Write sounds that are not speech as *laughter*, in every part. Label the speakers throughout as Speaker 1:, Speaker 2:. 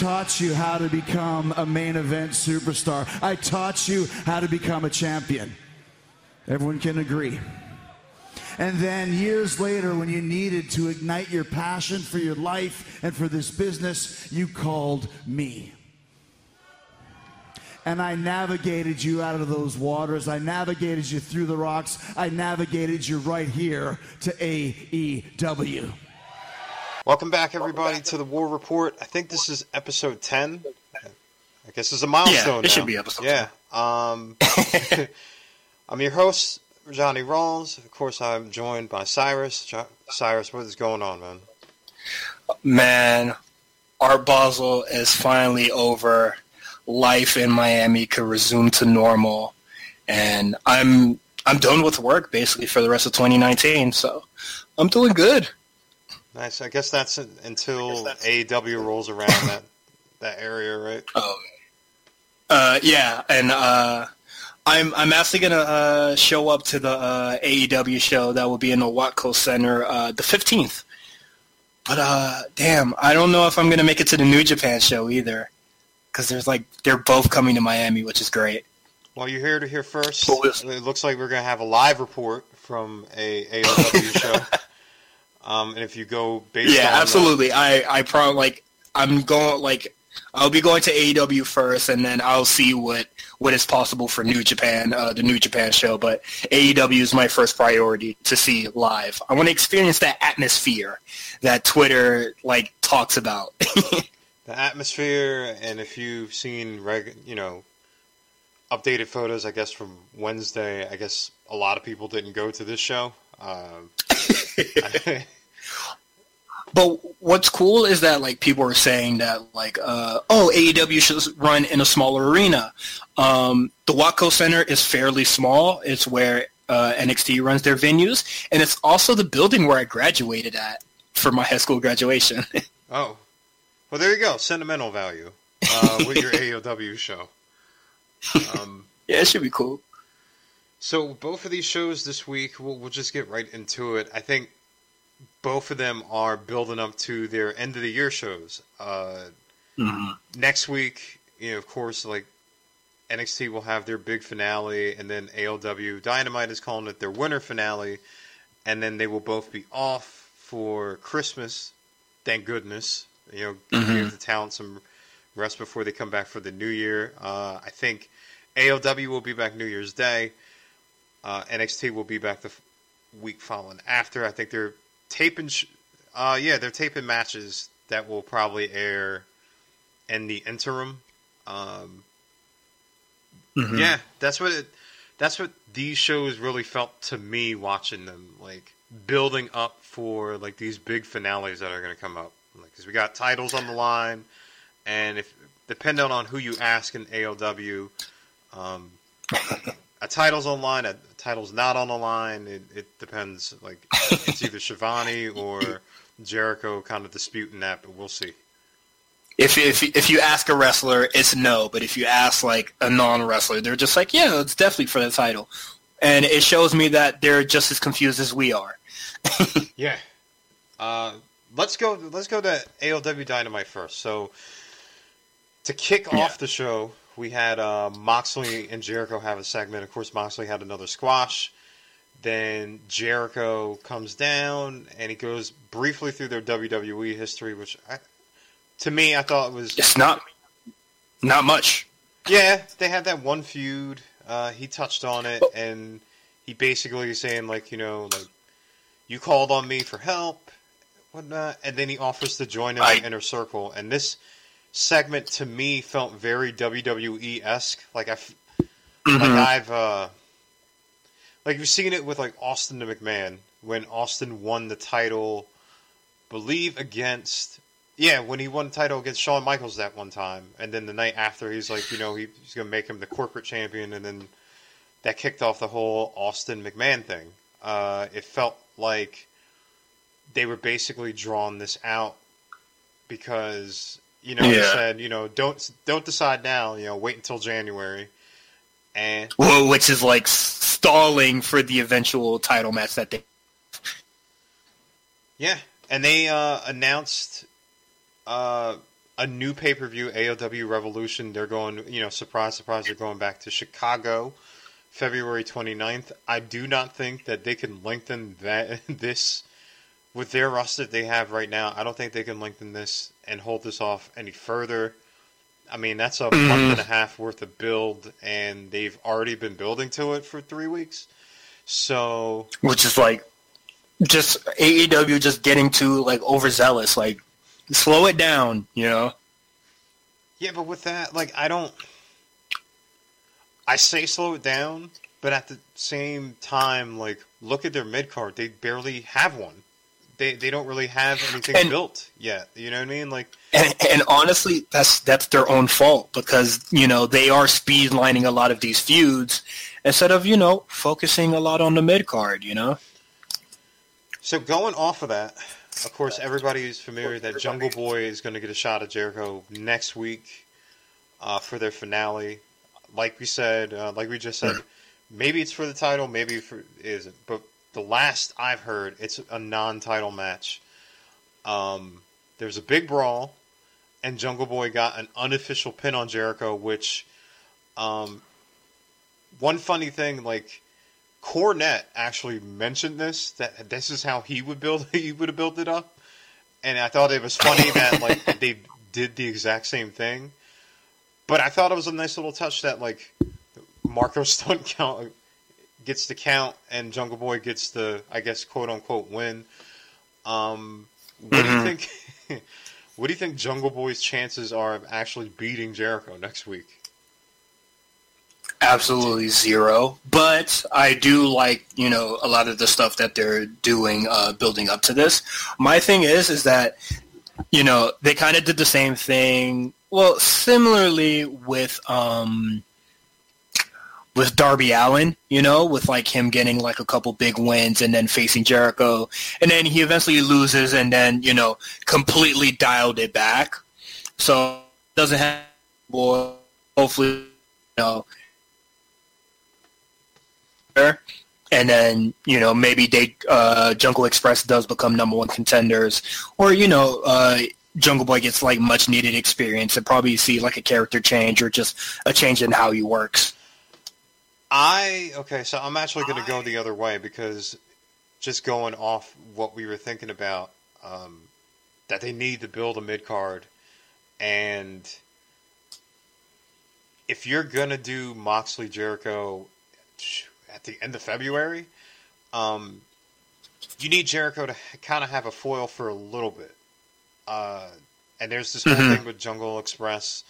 Speaker 1: taught you how to become a main event superstar. I taught you how to become a champion. Everyone can agree. And then years later, when you needed to ignite your passion for your life and for this business, you called me. And I navigated you out of those waters. I navigated you through the rocks. I navigated you right here to AEW.
Speaker 2: Welcome back, everybody, to the War Report. I think this is episode 10. I guess it's a milestone.
Speaker 3: Yeah, it
Speaker 2: now.
Speaker 3: should be episode
Speaker 2: Yeah. Um, *laughs* I'm your host, Johnny Rawls. Of course, I'm joined by Cyrus. Jo- Cyrus, what is going on, man?
Speaker 3: Man, Art Basel is finally over. Life in Miami can resume to normal, and I'm I'm done with work basically for the rest of 2019. So I'm doing good.
Speaker 2: Nice. I guess that's un- until AEW rolls around that that area, right?
Speaker 3: Um, uh, yeah, and uh, I'm I'm actually gonna uh, show up to the uh, AEW show that will be in the Watsco Center uh, the 15th. But uh, damn, I don't know if I'm gonna make it to the New Japan show either, because there's like they're both coming to Miami, which is great.
Speaker 2: Well, you're here to hear first. It looks like we're going to have a live report from a AEW *laughs* show. Um, and if you go based
Speaker 3: yeah, absolutely. I I probably like I'm going like I'll be going to AEW first, and then I'll see what what is possible for New Japan, uh, the New Japan show. But AEW is my first priority to see live. I want to experience that atmosphere that Twitter like talks about. *laughs*
Speaker 2: the atmosphere, and if you've seen reg, you know, updated photos, I guess from Wednesday, I guess a lot of people didn't go to this show. Um, *laughs*
Speaker 3: But what's cool is that like people are saying that like uh, oh AEW should run in a smaller arena. Um, the Watsco Center is fairly small. It's where uh, NXT runs their venues, and it's also the building where I graduated at for my high school graduation. *laughs*
Speaker 2: oh, well, there you go, sentimental value uh, with your *laughs* AEW show. Um,
Speaker 3: yeah, it should be cool.
Speaker 2: So both of these shows this week, we'll, we'll just get right into it. I think both of them are building up to their end of the year shows. Uh,
Speaker 3: Mhm.
Speaker 2: Next week, you know, of course, like NXT will have their big finale, and then AEW Dynamite is calling it their winter finale, and then they will both be off for Christmas. Thank goodness, you know,
Speaker 3: Mhm.
Speaker 2: give the talent some rest before they come back for the new year. Uh, I think AEW will be back New Year's Day. Uh, NXT will be back the f- week following after. I think they're taping. Sh- uh, yeah, they're taping matches that will probably air in the interim. Um,
Speaker 3: Mhm.
Speaker 2: Yeah, that's what it. That's what these shows really felt to me watching them, like building up for like these big finales that are going to come up. Because we got titles on the line, and if depending on who you ask in AEW, um, *laughs* a title's online, a title's not on the line. It, it depends. Like *laughs* it's either Shivani or Jericho kind of disputing that, but we'll see.
Speaker 3: If if if you ask a wrestler, it's no. But if you ask like a non wrestler, they're just like, yeah, it's definitely for the title. And it shows me that they're just as confused as we are. *laughs*
Speaker 2: Yeah. Uh, let's go. Let's go to AEW Dynamite first. So to kick
Speaker 3: Yeah.
Speaker 2: off the show, we had uh, Moxley and Jericho have a segment. Of course, Moxley had another squash. Then Jericho comes down and he goes briefly through their WWE history, which I, to me I thought was
Speaker 3: It's not not much.
Speaker 2: yeah, they had that one feud. Uh, he touched on it, and he basically is saying like, you know, like you called on me for help, whatnot, and then he offers to join in the inner circle. And this segment to me felt very WWE esque. Like I, f- like. I've, uh, like you've seen it with like Austin to McMahon when Austin won the title, believe against yeah, when he won the title against Shawn Michaels that one time, and then the night after, he's like, you know, he, he's going to make him the corporate champion, and then that kicked off the whole Austin McMahon thing. Uh, it felt like they were basically drawing this out because you know
Speaker 3: Yeah.
Speaker 2: said, you know, don't don't decide now, you know, wait until January, and
Speaker 3: Well, which is like stalling for the eventual title match that day.
Speaker 2: Yeah, and they uh, announced uh, a new pay per view, AEW Revolution. They're going, you know, surprise, surprise, they're going back to Chicago, February 29th. I do not think that they can lengthen that *laughs* this with their roster they have right now. I don't think they can lengthen this and hold this off any further. I mean, that's a mm-hmm. month and a half worth of build, and they've already been building to it for three weeks. So,
Speaker 3: which is like just AEW just getting too like overzealous. Like, slow it down, you know.
Speaker 2: Yeah, but with that, like, I don't. I say slow it down, but at the same time, like, look at their mid card. They barely have one they they don't really have anything and, built yet. You know what I mean? Like,
Speaker 3: and, and honestly, that's that's their own fault because you know they are speed lining a lot of these feuds instead of you know focusing a lot on the mid card. You know.
Speaker 2: So going off of that, of course, everybody is familiar that Jungle Boy is going to get a shot at Jericho next week uh, for their finale. Like we said, uh, like we just said, maybe it's for the title, maybe for isn't. But the last I've heard, it's a non-title match. Um, there's a big brawl, and Jungle Boy got an unofficial pin on Jericho. Which, um, one funny thing, like Cornette actually mentioned this that this is how he would build *laughs* he would have built it up, and I thought it was funny that like *laughs* they did the exact same thing. But I thought it was a nice little touch that like Marko *laughs* Stunt count gets the count and Jungle Boy gets the, I guess, quote unquote win. Um, what mm-hmm. do you mm-hmm. think? *laughs* what do you think Jungle Boy's chances are of actually beating Jericho next week?
Speaker 3: Absolutely zero. But I do like, you know, a lot of the stuff that they're doing, uh, building up to this. My thing is, is that, you know, they kind of did the same thing. Well, similarly with, um, with Darby Allin, you know, with like him getting like a couple big wins and then facing Jericho, and then he eventually loses and then you know completely dialed it back. So doesn't have boy. Hopefully, you know, and then you know maybe they uh, Jungle Express does become number one contenders, or you know. Uh, Jungle Boy gets like much needed experience and probably see like a character change or just a change in how he works.
Speaker 2: I okay, so I'm actually going to go the other way because just going off what we were thinking about, um, that they need to build a mid card, and if you're gonna do Moxley Jericho at the end of February, um, you need Jericho to kind of have a foil for a little bit. Uh, and there's this whole mm-hmm. thing with Jungle Express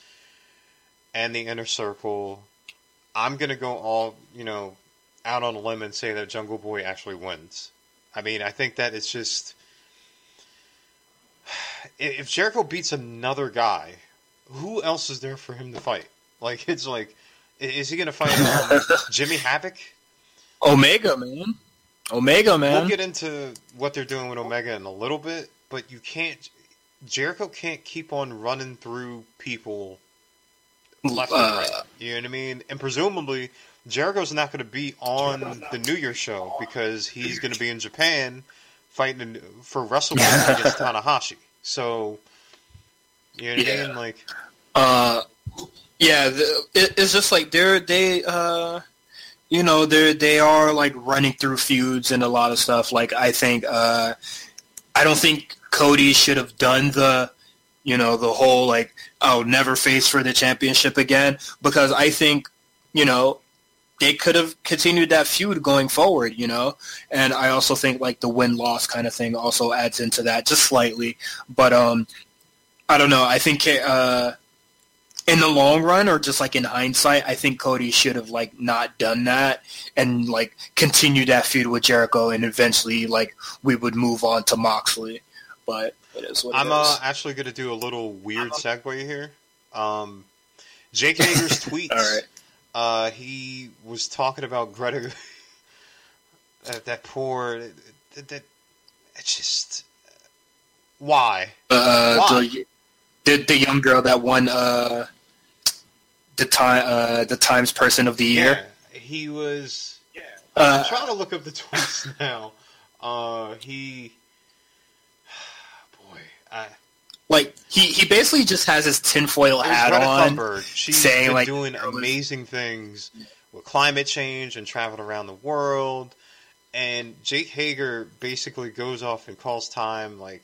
Speaker 2: and the Inner Circle I'm gonna go all you know out on a limb and say that Jungle Boy actually wins. I mean, I think that it's just *sighs* if Jericho beats another guy, who else is there for him to fight? *laughs* Like it's like, is he gonna fight um, *laughs* Jimmy Havoc?
Speaker 3: Omega, man. Omega, man.
Speaker 2: We'll get into what they're doing with Omega in a little bit, but you can't. Jericho can't keep on running through people left uh, and right. You know what I mean? And presumably, Jericho's not going to be on the New Year show because he's going to be in Japan fighting for WrestleMania against Tanahashi. So, you know what yeah. I mean? Like,
Speaker 3: uh, yeah, the, it, it's just like they're they uh, you know they they are like running through feuds and a lot of stuff. Like I think uh, I don't think Cody should have done the you know the whole like oh, never face for the championship again because I think, you know, they could have continued that feud going forward, you know. And I also think like the win loss kind of thing also adds into that just slightly. But um, I don't know. I think uh, in the long run, or just like in hindsight, I think Cody should have like not done that and like continued that feud with Jericho, and eventually like we would move on to Moxley. But it is what
Speaker 2: I'm uh, actually going to do a little weird segue here. Um, Jake Hager's *laughs* tweets. All right. Uh, he was talking about Greta. that, *laughs* that poor. That, that it's just why?
Speaker 3: Uh, why? The, the, the young girl that won uh, the time uh, the Times Person of the Year.
Speaker 2: Yeah, he was. Yeah, uh, I'm trying to look up the *laughs* tweets now. Uh,
Speaker 3: like he, he basically just has his tinfoil hat
Speaker 2: Greta
Speaker 3: on.
Speaker 2: Thunberg. She's
Speaker 3: saying, like,
Speaker 2: doing amazing things with climate change and traveling around the world. And Jake Hager basically goes off and calls time like,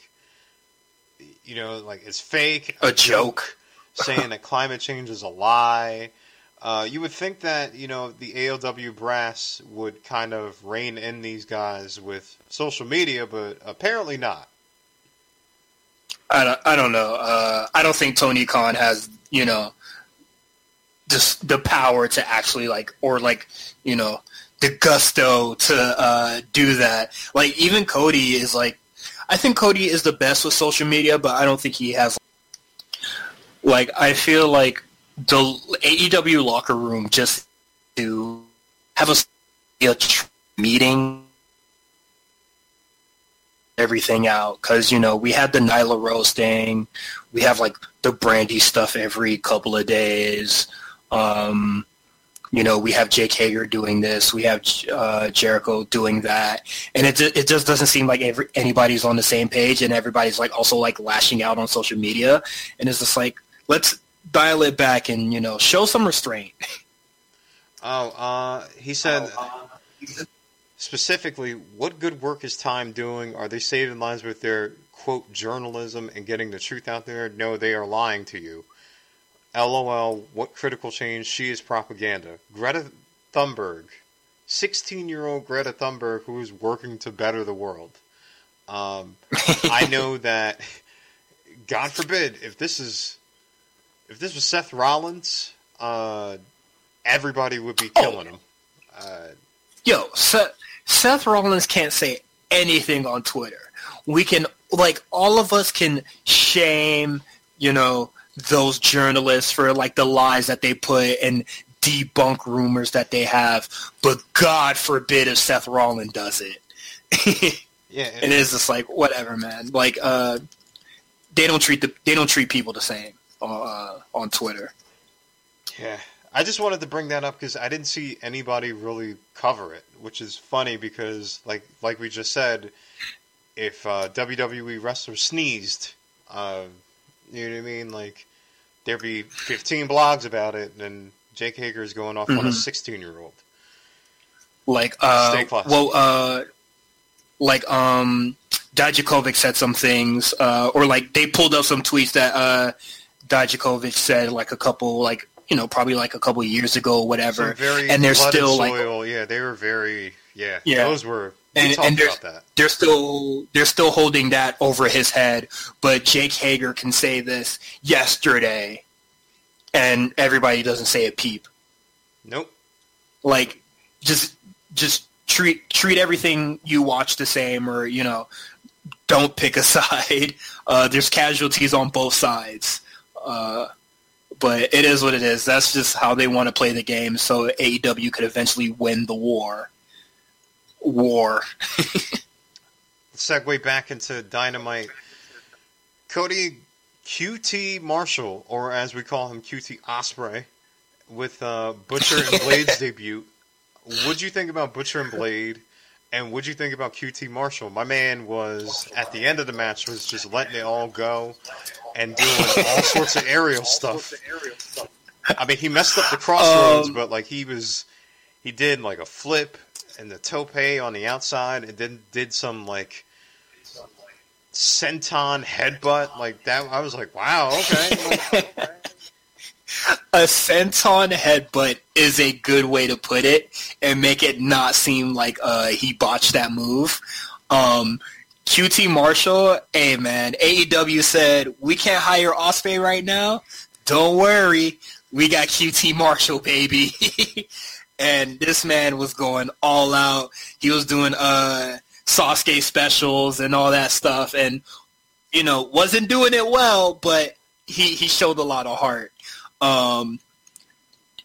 Speaker 2: you know, like it's fake,
Speaker 3: A joke. *laughs*
Speaker 2: saying that climate change is a lie. Uh, you would think that you know the AEW brass would kind of rein in these guys with social media, but apparently not.
Speaker 3: I don't, I don't know. Uh, I don't think Tony Khan has, you know, just the power to actually like, or like, you know, the gusto to uh, do that. Like even Cody is like, I think Cody is the best with social media, but I don't think he has. Like I feel like the AEW locker room just to have a, a meeting everything out because you know we had the Nyla Rose thing, we have like the Brandy stuff every couple of days. Um, you know, we have Jake Hager doing this, we have uh, Jericho doing that, and it it just doesn't seem like every, anybody's on the same page, and everybody's like also like lashing out on social media, and it's just like let's dial it back and you know show some restraint.
Speaker 2: Oh, uh, he said specifically, what good work is Time doing? Are they saving lives with their quote journalism and getting the truth out there? No, they are lying to you. LOL. What critical change? She is propaganda. Greta Thunberg, sixteen-year-old Greta Thunberg, who is working to better the world. Um, I *laughs* know that. God forbid if this is if this was Seth Rollins. Uh, everybody would be killing him. Uh,
Speaker 3: Yo, Seth, Seth Rollins can't say anything on Twitter. We can, like, all of us can shame, you know, those journalists for, like, the lies that they put and debunk rumors that they have. But God forbid if Seth Rollins does it. *laughs*
Speaker 2: yeah,
Speaker 3: and it's just like, whatever, man. Like, uh, they don't treat the, they don't treat people the same on uh, on Twitter.
Speaker 2: yeah. I just wanted to bring that up because I didn't see anybody really cover it, which is funny because, like, like we just said, if uh, WWE wrestler sneezed, uh, you know what I mean? Like, there'd be 15 blogs about it, and Jake Hager is going off on a
Speaker 3: Mhm.
Speaker 2: 16 year old.
Speaker 3: like uh well uh like um Dijakovic said some things uh or like they pulled up some tweets that uh Dijakovic said like a couple like you know probably like a couple years ago or whatever and they're still like
Speaker 2: soil. yeah, they were very yeah.
Speaker 3: Yeah.
Speaker 2: those were we
Speaker 3: And- and
Speaker 2: that.
Speaker 3: they're still they're still holding that over his head but Jake Hager can say this yesterday and everybody doesn't say a peep
Speaker 2: Nope.
Speaker 3: like just just treat treat everything you watch the same or you know don't pick a *laughs* side uh, there's casualties on both sides uh, but it is what it is that's just how they want to play the game so AEW could eventually win the war war *laughs*
Speaker 2: segue back into Dynamite. Cody QT Marshall, or as we call him, QT Osprey, with uh, Butcher and Blade's *laughs* debut. What'd you think about Butcher and Blade? And what'd you think about QT Marshall? My man was at the end of the match was just letting it all go and doing all *laughs* sorts of aerial stuff. I mean, he messed up the crossroads,
Speaker 3: Um,
Speaker 2: but like he was, he did like a flip and the tope on the outside, and then did some like senton headbutt like that. I was like, wow, okay. *laughs*
Speaker 3: a senton headbutt is a good way to put it and make it not seem like uh, he botched that move. Um, QT Marshall, hey man, AEW said we can't hire Osprey right now. Don't worry, we got QT Marshall, baby. *laughs* and this man was going all out. He was doing uh, Sasuke specials and all that stuff, and you know wasn't doing it well, but he he showed a lot of heart um,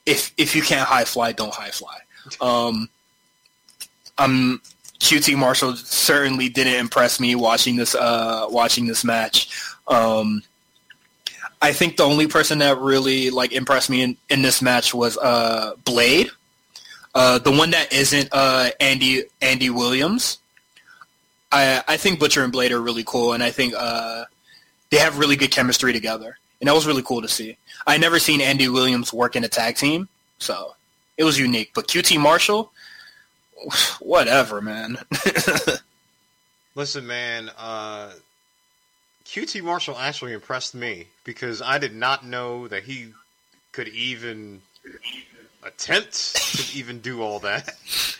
Speaker 3: if if you can't high fly, don't high fly. Um, um, QT Marshall certainly didn't impress me watching this uh, watching this match. Um, I think the only person that really like impressed me in, in this match was uh, Blade, uh, the one that isn't uh, Andy Andy Williams. I I think Butcher and Blade are really cool, and I think uh, they have really good chemistry together, and that was really cool to see. I never seen Andy Williams work in a tag team, so it was unique. But QT Marshall, whatever, man. *laughs*
Speaker 2: Listen, man, uh, QT Marshall actually impressed me because I did not know that he could even attempt to even do all that. *laughs*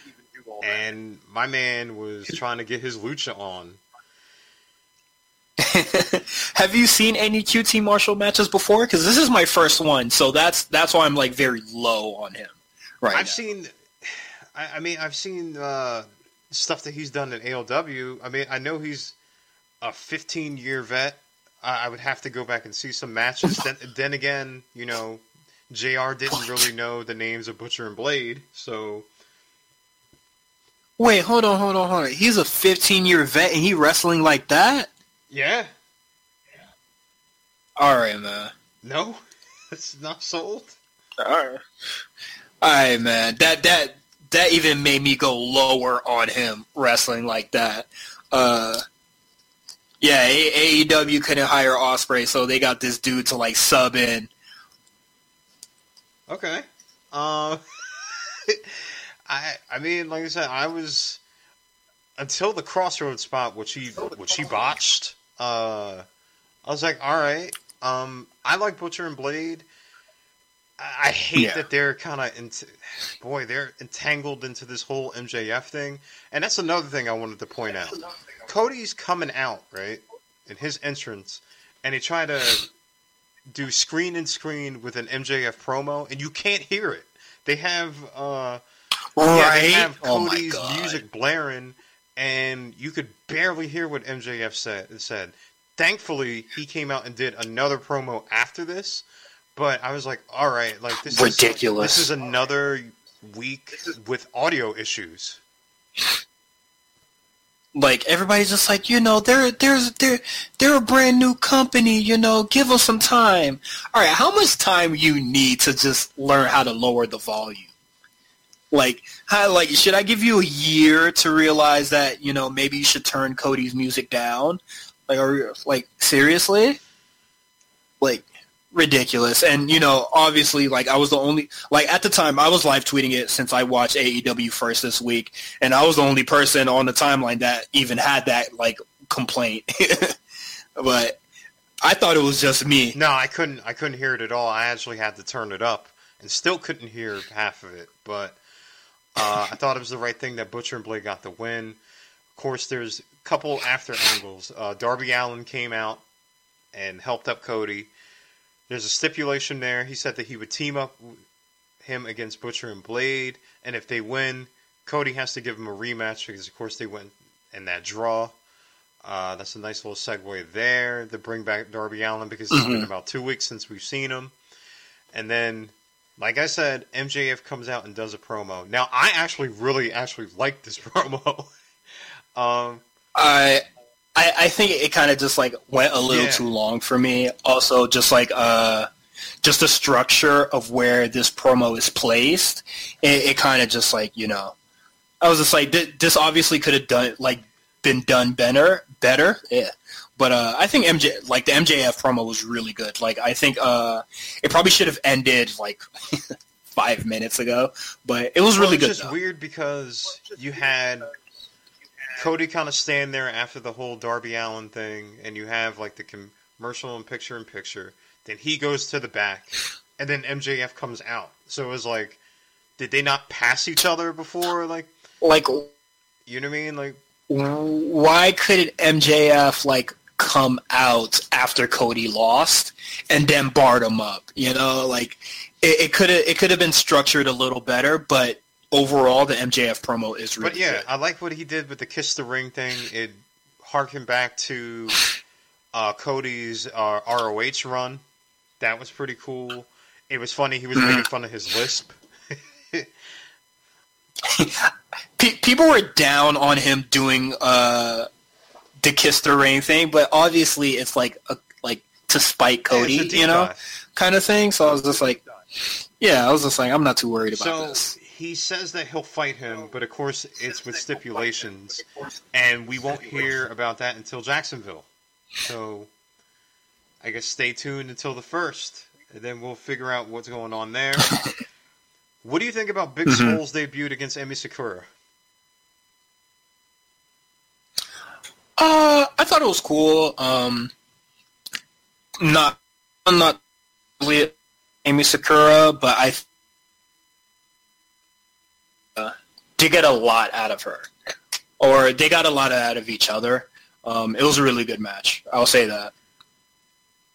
Speaker 2: And my man was trying to get his lucha on. *laughs*
Speaker 3: Have you seen any QT Marshall matches before? Because this is my first one, so that's that's why I'm like very low on him. Right.
Speaker 2: I've
Speaker 3: now.
Speaker 2: seen. I, I mean, I've seen uh, stuff that he's done in AEW. I mean, I know he's a 15 year vet. I, I would have to go back and see some matches. *laughs* then, then again, you know, Jr. didn't really know the names of Butcher and Blade, so
Speaker 3: Wait, hold on, hold on, hold on. He's a 15 year vet and he wrestling like that?
Speaker 2: Yeah,
Speaker 3: All right, man.
Speaker 2: no, *laughs* it's not sold.
Speaker 3: All right. All right, man. That that that even made me go lower on him wrestling like that. Uh, yeah, A- AEW couldn't hire Osprey, so they got this dude to like sub in.
Speaker 2: Okay. Um, *laughs* I I mean, like I said, I was until the crossroads spot, which he which he botched. Uh, I was like, all right. Um, I like Butcher and Blade. I, I hate
Speaker 3: Yeah.
Speaker 2: that they're kind of into. Boy, they're entangled into this whole MJF thing, and that's another thing I wanted to point out. Cody's coming out right in his entrance, and he tried to do screen and screen with an MJF promo, and you can't hear it. They have uh, yeah, they have
Speaker 3: oh
Speaker 2: Cody's
Speaker 3: god.
Speaker 2: music blaring, and you could barely hear what MJF said. Said. Thankfully, he came out and did another promo after this. But I was like, all right, like this
Speaker 3: Ridiculous.
Speaker 2: Is, this is another week with audio issues.
Speaker 3: like everybody's just like you know they're they're they're they're a brand new company you know give them some time all right how much time you need to just learn how to lower the volume like like should i give you a year to realize that you know maybe you should turn cody's music down like are like seriously like ridiculous and you know obviously like i was the only like at the time i was live tweeting it since i watched aew first this week and I was the only person on the timeline that even had that like complaint. *laughs* but I thought it was just me.
Speaker 2: No, I couldn't. I couldn't hear it at all. I actually had to turn it up, and still couldn't hear half of it. But uh, I thought it was the right thing that Butcher and Blade got the win. Of course, there's a couple after angles. Uh, Darby Allin came out and helped up Cody. There's a stipulation there. He said that he would team up him against Butcher and Blade, and if they win, Cody has to give him a rematch because, of course, they went in that draw. Uh, that's a nice little segue there to bring back Darby Allin because it's been
Speaker 3: Mhm.
Speaker 2: about two weeks since we've seen him. And then, like I said, MJF comes out and does a promo. Now, I actually really actually like this *laughs* promo. um,
Speaker 3: I I, I think it kind of just like went a little
Speaker 2: Yeah.
Speaker 3: too long for me. Also, just like uh, just the structure of where this promo is placed, it, it kind of just like you know, I was just like thi- this obviously could have done like been done better, better. Yeah. But uh, I think MJ, like the MJF promo was really good. Like I think uh, it probably should have ended like *laughs* five minutes ago, but it was
Speaker 2: well,
Speaker 3: really
Speaker 2: it's
Speaker 3: good.
Speaker 2: just
Speaker 3: though.
Speaker 2: weird because you had Cody kind of stand there after the whole Darby Allin thing, and you have like the commercial and picture in picture. Then he goes to the back, and then MJF comes out. So it was like, did they not pass each other before? Like,
Speaker 3: Like
Speaker 2: you know what I mean? Like,
Speaker 3: why couldn't MJF like come out after Cody lost and then barred him up? You know, like it could have it could have been structured a little better, but overall the MJF promo is really
Speaker 2: but yeah,
Speaker 3: good.
Speaker 2: I like what he did with the kiss the ring thing. It harkened back to uh, Cody's uh, ROH run. That was pretty cool. It was funny. He was
Speaker 3: Mm-hmm.
Speaker 2: making fun of his lisp. *laughs* *laughs*
Speaker 3: Pe- people were down on him doing uh the kiss the ring thing, but obviously it's like a, like to spite Cody,
Speaker 2: Yeah, it's a deep
Speaker 3: you know, kind of thing. So I was just like, yeah, I was just like, I'm not too worried about
Speaker 2: So
Speaker 3: this.
Speaker 2: he says that he'll fight him, but of course it's with stipulations, and we won't hear about that until Jacksonville. So I guess stay tuned until the first, and then we'll figure out what's going on there. *laughs* what do you think about Big
Speaker 3: Mhm.
Speaker 2: Swole's debut against Emi Sakura?
Speaker 3: Uh, I thought it was cool. Um, not, not really Emi Sakura, but I uh, did get a lot out of her, or they got a lot out of each other. Um, it was a really good match. I'll say that.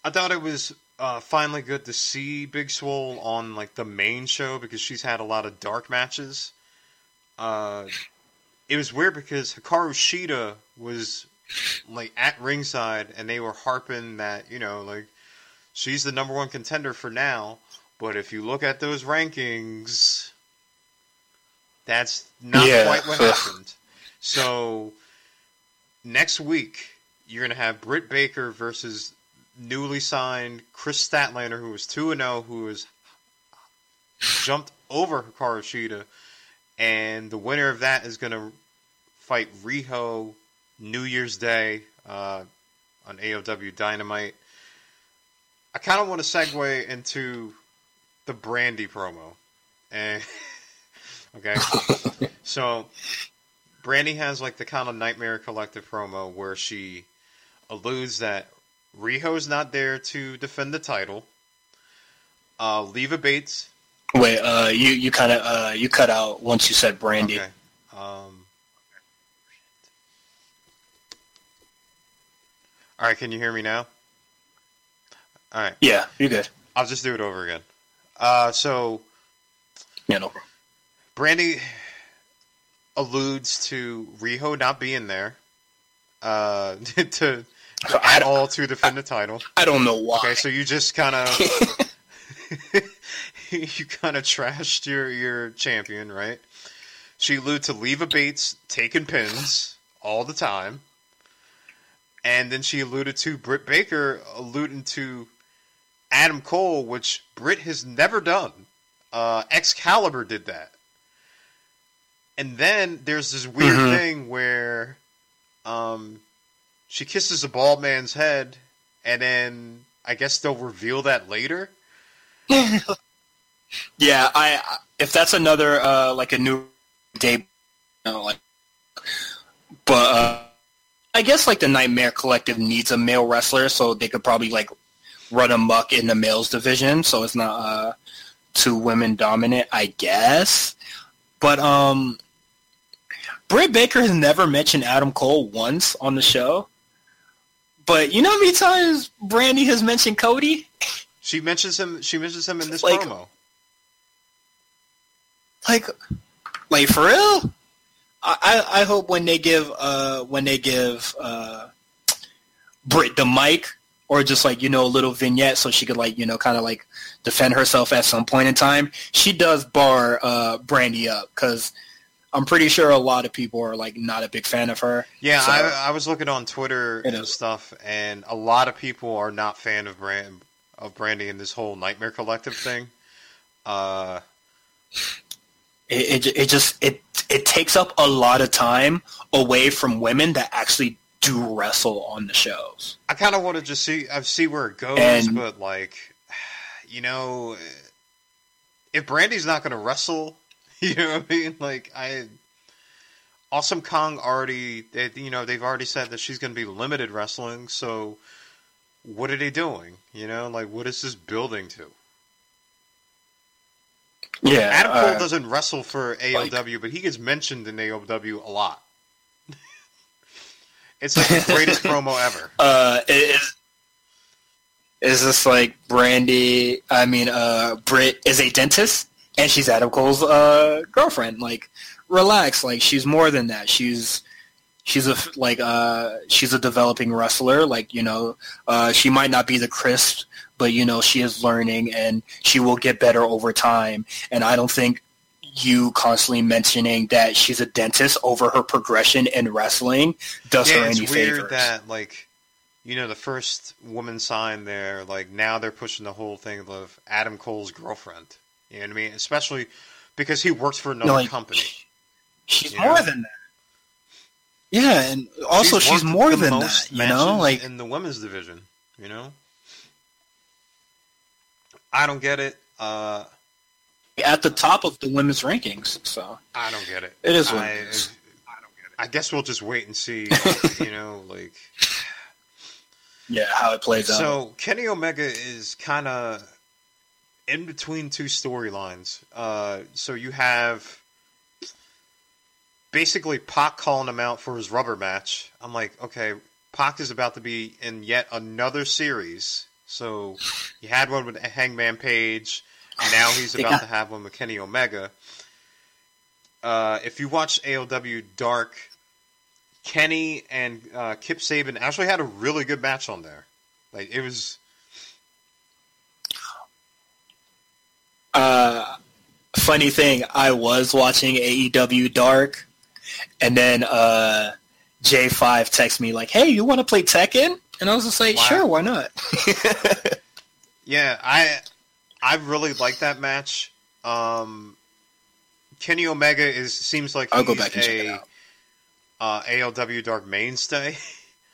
Speaker 2: I thought it was uh, finally good to see Big Swole on like the main show because she's had a lot of dark matches. Uh, it was weird because Hikaru Shida was like at ringside and they were harping that you know like she's the number one contender for now, but if you look at those rankings, that's not
Speaker 3: Yeah.
Speaker 2: quite what happened. So next week you're gonna have Britt Baker versus newly signed Kris Statlander, who was two and zero, who has jumped over Hikaru Shida, and the winner of that is gonna fight Riho New Year's Day uh, on AEW Dynamite. I kind of want to segue into the Brandy promo, and *laughs* okay, *laughs* so Brandy has like the kind of Nightmare Collective promo where she alludes that Riho's not there to defend the title. Uh, Leva Bates.
Speaker 3: Wait, uh, you you kind of uh, you cut out once you said Brandy.
Speaker 2: Okay. Um, all right, can you hear me now? All right,
Speaker 3: Yeah, you're good.
Speaker 2: I'll just do it over again. Uh, so
Speaker 3: Yeah, no problem.
Speaker 2: Brandy alludes to Riho not being there uh, *laughs* to
Speaker 3: So
Speaker 2: at all to defend the title.
Speaker 3: I don't know why.
Speaker 2: Okay, so you just kind of *laughs* *laughs* you kind of trashed your your champion, right? She alluded to Leva Bates taking pins all the time, and then she alluded to Britt Baker alluding to Adam Cole, which Britt has never done. Uh, Excalibur did that, and then there's this weird
Speaker 3: Mhm.
Speaker 2: thing where, um, she kisses a bald man's head, and then I guess they'll reveal that later. *laughs*
Speaker 3: Yeah, I if that's another uh like a new day, you know, like, but uh, I guess like the Nightmare Collective needs a male wrestler, so they could probably like run amok in the males division, so it's not uh too women dominant, I guess. But um, Britt Baker has never mentioned Adam Cole once on the show. But you know how many times Brandy has mentioned Cody?
Speaker 2: She mentions him. She mentions him in this
Speaker 3: Like-
Speaker 2: promo.
Speaker 3: like like for real I, I hope when they give uh when they give uh Britt the mic or just like you know a little vignette so she could like you know kind of like defend herself at some point in time she does bar uh brandy up because i'm pretty sure a lot of people are like not a big fan of her
Speaker 2: Yeah,
Speaker 3: So-
Speaker 2: I, I was looking on Twitter
Speaker 3: It
Speaker 2: and
Speaker 3: is.
Speaker 2: stuff, and a lot of people are not fan of Brand of Brandy and this whole Nightmare Collective thing. Uh,
Speaker 3: it, it, it just it it takes up a lot of time away from women that actually do wrestle on the shows
Speaker 2: I kind of want to just see. I see where it goes,
Speaker 3: And-
Speaker 2: but like, *sighs* you know, if Brandy's not going to wrestle, *laughs* you know what I mean? Like, I. Awesome Kong already, they, you know, they've already said that she's going to be limited wrestling. So, what are they doing? You know, like, what is this building to?
Speaker 3: Yeah
Speaker 2: Adam Cole
Speaker 3: uh,
Speaker 2: doesn't wrestle for AEW, but he gets mentioned in AEW a lot. *laughs* it's like the greatest *laughs* promo ever.
Speaker 3: uh, is is this like Brandy? I mean, uh, Britt is a dentist, and she's Adam Cole's uh, girlfriend. Like, relax. Like, she's more than that. She's she's a like uh, she's a developing wrestler. Like, you know, uh, she might not be the crisp, but you know, she is learning, and she will get better over time. And I don't think you constantly mentioning that she's a dentist over her progression in wrestling does
Speaker 2: yeah,
Speaker 3: her
Speaker 2: it's
Speaker 3: any
Speaker 2: weird
Speaker 3: favors.
Speaker 2: that like you know the first woman signed there. Like now they're pushing the whole thing of Adam Cole's girlfriend. You know what I mean? Especially because he works for another
Speaker 3: No, like,
Speaker 2: company.
Speaker 3: She's
Speaker 2: You know?
Speaker 3: more than that. Yeah, and also she's,
Speaker 2: worked
Speaker 3: more than that. You know, like
Speaker 2: in the women's division. You know, I don't get it. Uh,
Speaker 3: At the top of the women's rankings, so
Speaker 2: I don't get it.
Speaker 3: It is what
Speaker 2: I,
Speaker 3: it is.
Speaker 2: I guess we'll just wait and see. *laughs* you know, like
Speaker 3: yeah, how it plays out.
Speaker 2: so. Kenny Omega is kind of in between two storylines. Uh, so you have basically Pac calling him out for his rubber match. I'm like, okay, Pac is about to be in yet another series. So you had one with Hangman Page, and now he's about to have one with Kenny Omega. Uh, if you watch AEW Dark, Kenny and uh, Kip Sabian actually had a really good match on there. Like it was,
Speaker 3: Uh, funny thing, I was watching AEW Dark, and then uh, J5 texted me like, "Hey, you want to play Tekken?" And I was just like,
Speaker 2: Wow.
Speaker 3: "Sure, why not?" *laughs*
Speaker 2: yeah, I I really like that match. Um, Kenny Omega is seems like
Speaker 3: I'll go back and check it out.
Speaker 2: uh, AEW Dark mainstay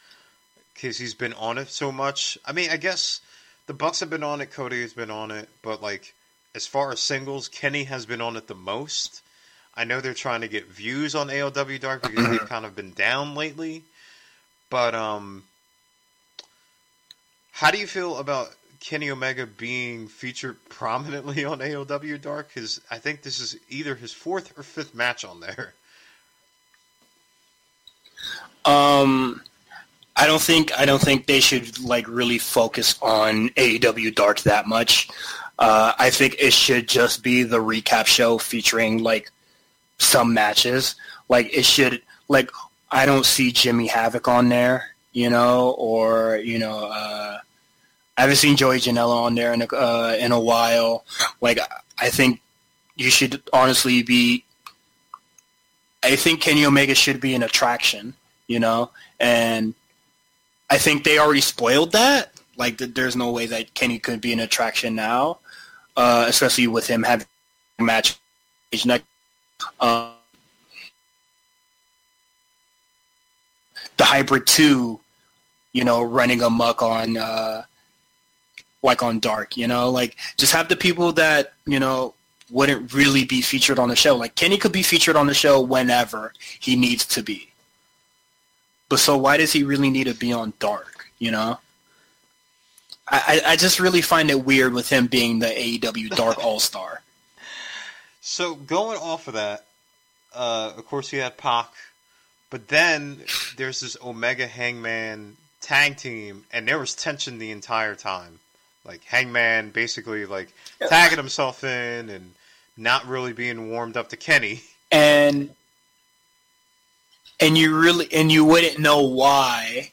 Speaker 2: *laughs* because he's been on it so much. I mean, I guess the Bucks have been on it, Cody has been on it, but like as far as singles, Kenny has been on it the most. I know they're trying to get views on AEW Dark because they've kind of been down lately, but um, how do you feel about Kenny Omega being featured prominently on AEW Dark? Because I think this is either his fourth or fifth match on there.
Speaker 3: Um, I don't think I don't think they should like really focus on AEW Dark that much. Uh, I think it should just be the recap show featuring like some matches. Like it should like I don't see Jimmy Havoc on there, you know, or you know, uh, I haven't seen Joey Janela on there in a, uh, in a while. Like I think you should honestly be. I think Kenny Omega should be an attraction you know, and I think they already spoiled that. Like, there's no way that Kenny could be an attraction now, uh, especially with him having a match next. Uh, the hybrid two, you know, running amok on uh, like on Dark, you know, like just have the people that you know wouldn't really be featured on the show. Like Kenny could be featured on the show whenever he needs to be. But so why does he really need to be on Dark? You know, I I I just really find it weird with him being the AEW Dark *laughs* All Star.
Speaker 2: So going off of that, uh, of course you had Pac, but then there's this Omega Hangman tag team, and there was tension the entire time. Like Hangman basically like tagging himself in and not really being warmed up to Kenny.
Speaker 3: and and you really and you wouldn't know why.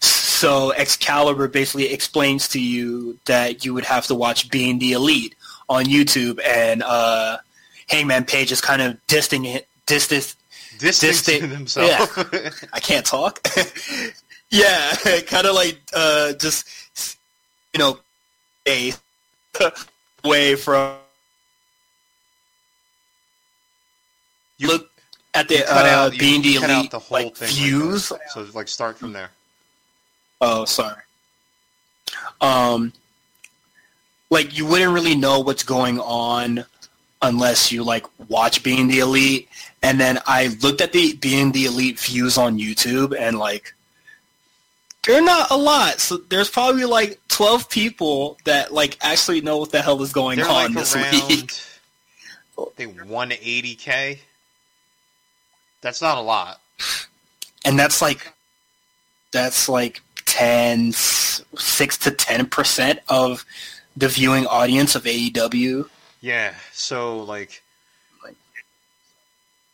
Speaker 3: So Excalibur basically explains to you that you would have to watch Being the Elite on YouTube, and uh, Hangman Page is kind of disting it, distant.
Speaker 2: Distancing
Speaker 3: Distan-
Speaker 2: himself.
Speaker 3: I can't talk. *laughs* yeah, *laughs* kind of like uh, just you know, a *laughs* way from
Speaker 2: You-
Speaker 3: look at the
Speaker 2: cut
Speaker 3: uh,
Speaker 2: out, you
Speaker 3: Being the
Speaker 2: cut out
Speaker 3: Elite
Speaker 2: the whole
Speaker 3: like
Speaker 2: thing.
Speaker 3: views.
Speaker 2: Right there. so like start from there.
Speaker 3: Oh, sorry. Um, like you wouldn't really know what's going on unless you like watch Being the Elite. And then I looked at the Being the Elite views on YouTube, and like they're not a lot. So there's probably like 12 people that like actually know what the hell is going
Speaker 2: They're
Speaker 3: on
Speaker 2: like
Speaker 3: this
Speaker 2: around
Speaker 3: week. *laughs*
Speaker 2: I think 180k. That's not a lot.
Speaker 3: and that's like that's like 10 6 to 10% of the viewing audience of AEW
Speaker 2: Yeah, so like
Speaker 3: Like-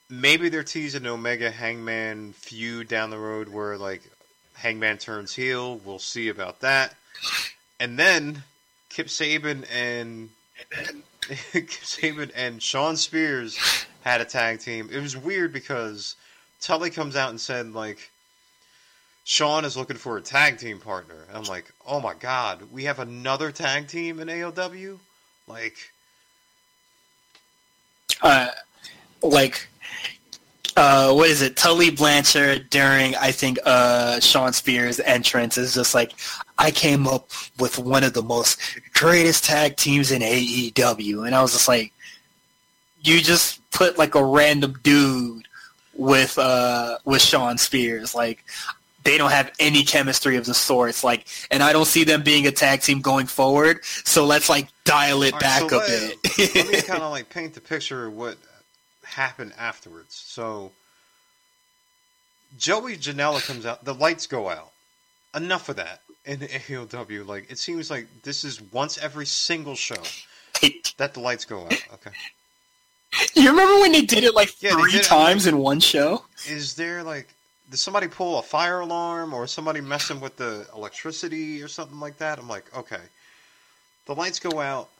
Speaker 2: maybe they're teasing Omega Hangman feud down the road where like Hangman turns heel. We'll see about that. And then Kip Sabian and *laughs* Kip Sabian and Shawn Spears had a tag team. It was weird because Tully comes out and said like Shawn is looking for a tag team partner. I'm like, oh my god, we have another tag team in AEW? Like
Speaker 3: uh, like uh, what is it? Tully Blanchard during I think uh, Shawn Spears' entrance is just like, I came up with one of the most greatest tag teams in AEW, and I was just like, you just put like a random dude with uh with Shawn Spears, like. They don't have any chemistry of the sorts, like, and I don't see them being a tag team going forward. So let's like dial it
Speaker 2: All right,
Speaker 3: back
Speaker 2: so
Speaker 3: a
Speaker 2: let,
Speaker 3: bit.
Speaker 2: let me *laughs* kind of like paint the picture of what happened afterwards. So Joey Janela comes out, the lights go out. Enough of that in the AEW. Like it seems like this is once every single show that the lights go out. Okay.
Speaker 3: You remember when they did it like
Speaker 2: Yeah,
Speaker 3: three
Speaker 2: did it,
Speaker 3: times in one show?
Speaker 2: Is there like did somebody pull a fire alarm or somebody messing with the electricity or something like that? I'm like, okay. The lights go out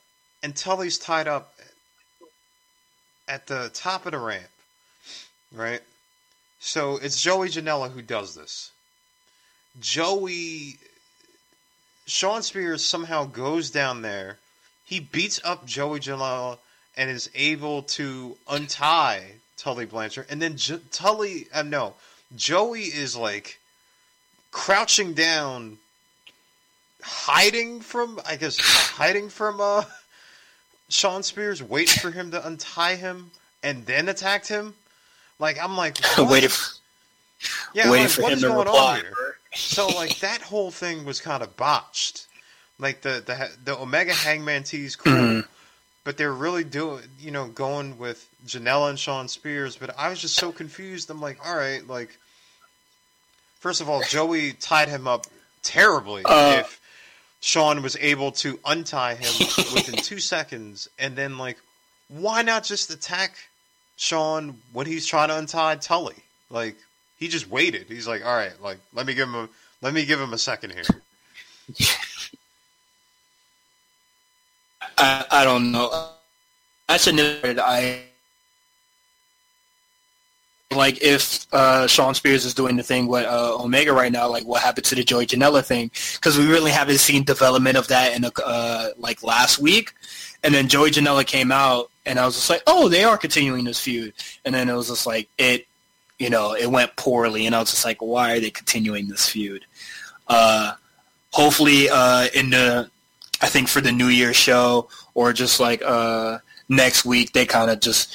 Speaker 2: and Tully's tied up at the top of the ramp. Right? So it's Joey Janela who does this. Joey Shawn Spears somehow goes down there. He beats up Joey Janela and is able to untie Tully Blanchard. And then J- Tully, uh, no, Joey is like crouching down, hiding from, I guess, hiding from uh, Shawn Spears, waiting for him to untie him and then attacked him. Like I'm like? *laughs*
Speaker 3: Waiting,
Speaker 2: yeah,
Speaker 3: waiting
Speaker 2: like,
Speaker 3: for
Speaker 2: what
Speaker 3: him
Speaker 2: is
Speaker 3: to
Speaker 2: going
Speaker 3: reply.
Speaker 2: on here? So like that whole thing was kind of botched. Like the the the Omega Hangman tease cool,
Speaker 3: Mhm.
Speaker 2: but they're really doing you know going with Janela and Shawn Spears. But I was just so confused. I'm like, all right, like first of all, Joey tied him up terribly.
Speaker 3: Uh,
Speaker 2: if Shawn was able to untie him within two seconds, and then like, why not just attack Shawn when he's trying to untie Tully? Like he just waited. He's like, all right, like let me give him a let me give him a second here. *laughs*
Speaker 3: I, I don't know. That's a I like if uh, Shawn Spears is doing the thing with uh, Omega right now, like what happened to the Joey Janela thing, because we really haven't seen development of that in the, uh, like last week, and then Joey Janela came out, and I was just like, oh, they are continuing this feud, and then it was just like it, you know, it went poorly, and I was just like, why are they continuing this feud? Uh, hopefully, uh, in the I think for the New Year show or just like uh, next week, they kind of just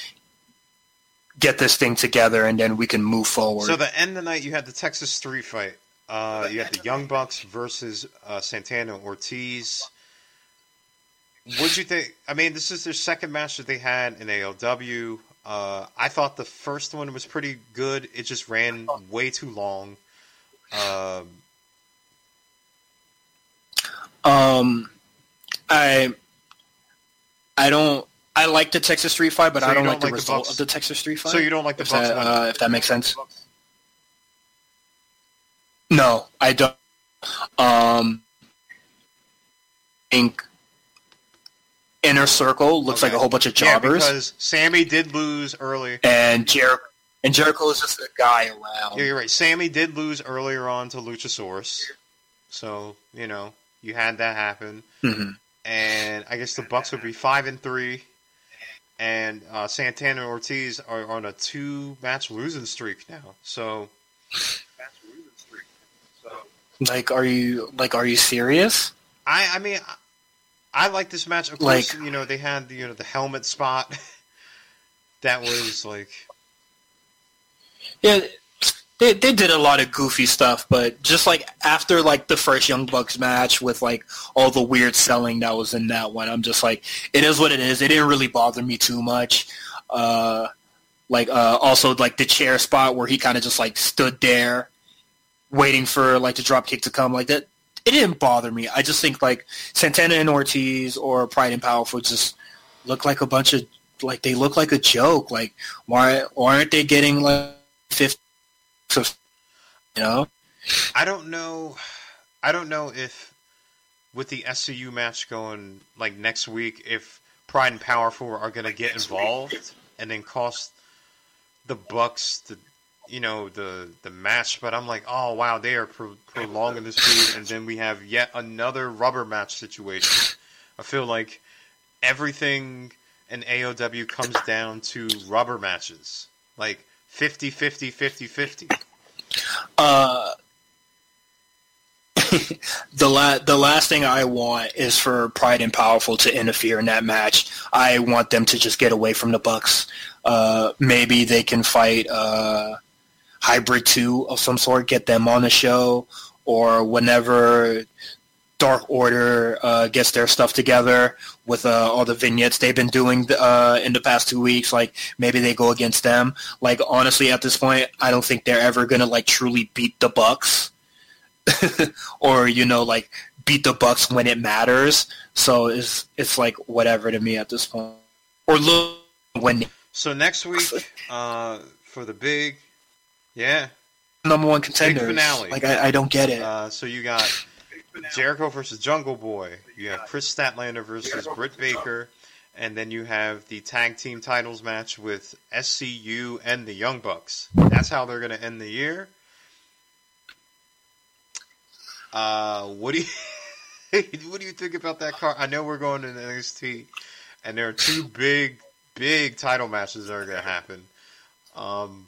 Speaker 3: get this thing together and then we can move forward.
Speaker 2: So the end of the night, you had the Texas Street Fight. Uh, you had the Young Bucks versus uh, Santana Ortiz. What'd you think? I mean, this is their second match that they had in AEW. Uh, I thought the first one was pretty good. It just ran way too long. Um,
Speaker 3: um, I I don't. I like the Texas Street Fight, but
Speaker 2: So
Speaker 3: I don't,
Speaker 2: don't
Speaker 3: like the
Speaker 2: like the
Speaker 3: result
Speaker 2: Bucks?
Speaker 3: of the Texas Street Fight.
Speaker 2: so you don't like the
Speaker 3: if
Speaker 2: Bucks?
Speaker 3: that, uh, if that makes sense. No, I don't. Um, I think Inner Circle looks like a whole bunch of
Speaker 2: yeah,
Speaker 3: jobbers,
Speaker 2: because Sammy did lose early.
Speaker 3: and Jericho and Jericho is just a guy around.
Speaker 2: Yeah, you're right. Sammy did lose earlier on to Luchasaurus, so you know you had that happen.
Speaker 3: Mhm.
Speaker 2: and I guess the Bucks would be five and three, and uh, Santana and Ortiz are on a two-match losing streak now. So
Speaker 3: Like, are you like, are you serious?
Speaker 2: I, I mean, I, I like this match. Of course,
Speaker 3: Like-
Speaker 2: you know they had the, you know the helmet spot. *laughs* that was like
Speaker 3: Yeah, they they did a lot of goofy stuff, but just like after like the first Young Bucks match with like all the weird selling that was in that one, I'm just like, it is what it is. It didn't really bother me too much. Uh, like uh, also like the chair spot where he kind of just like stood there, waiting for like the drop kick to come like that. It didn't bother me. I just think like Santana and Ortiz or Pride and Powerful just look like a bunch of like they look like a joke. Like why aren't they getting like fifty? You know,
Speaker 2: I don't know. I don't know if with the SCU match going like next week, if Pride and Powerful are going to get involved and then cost the Bucks the you know the the match. But I'm like, oh wow, they are pro- prolonging this feud, and then we have yet another rubber match situation. I feel like everything in AEW comes down to rubber matches, like 50 50 50 50.
Speaker 3: uh, *laughs* the la- the last thing I want is for Pride and Powerful to interfere in that match. I want them to just get away from the Bucks. Uh, maybe they can fight uh, Hybrid Two of some sort, get them on the show, or whenever Dark Order uh, gets their stuff together with uh, all the vignettes they've been doing uh, in the past two weeks. Like maybe they go against them. Like honestly, at this point, I don't think they're ever gonna like truly beat the Bucks, *laughs* or you know, like beat the Bucks when it matters. So it's it's like whatever to me at this point. Or look when
Speaker 2: So next week, *laughs* uh, for the big, yeah.
Speaker 3: number one contenders.
Speaker 2: finale.
Speaker 3: Like I, I don't get it.
Speaker 2: Uh, so you got Jericho versus Jungle Boy. You have Kris Statlander versus Britt Baker, and then you have the tag team titles match with SCU and the Young Bucks. That's how they're going to end the year. Uh, what do you *laughs* what do you think about that card? I know we're going to NXT, and there are two big, big title matches that are going to happen. Um,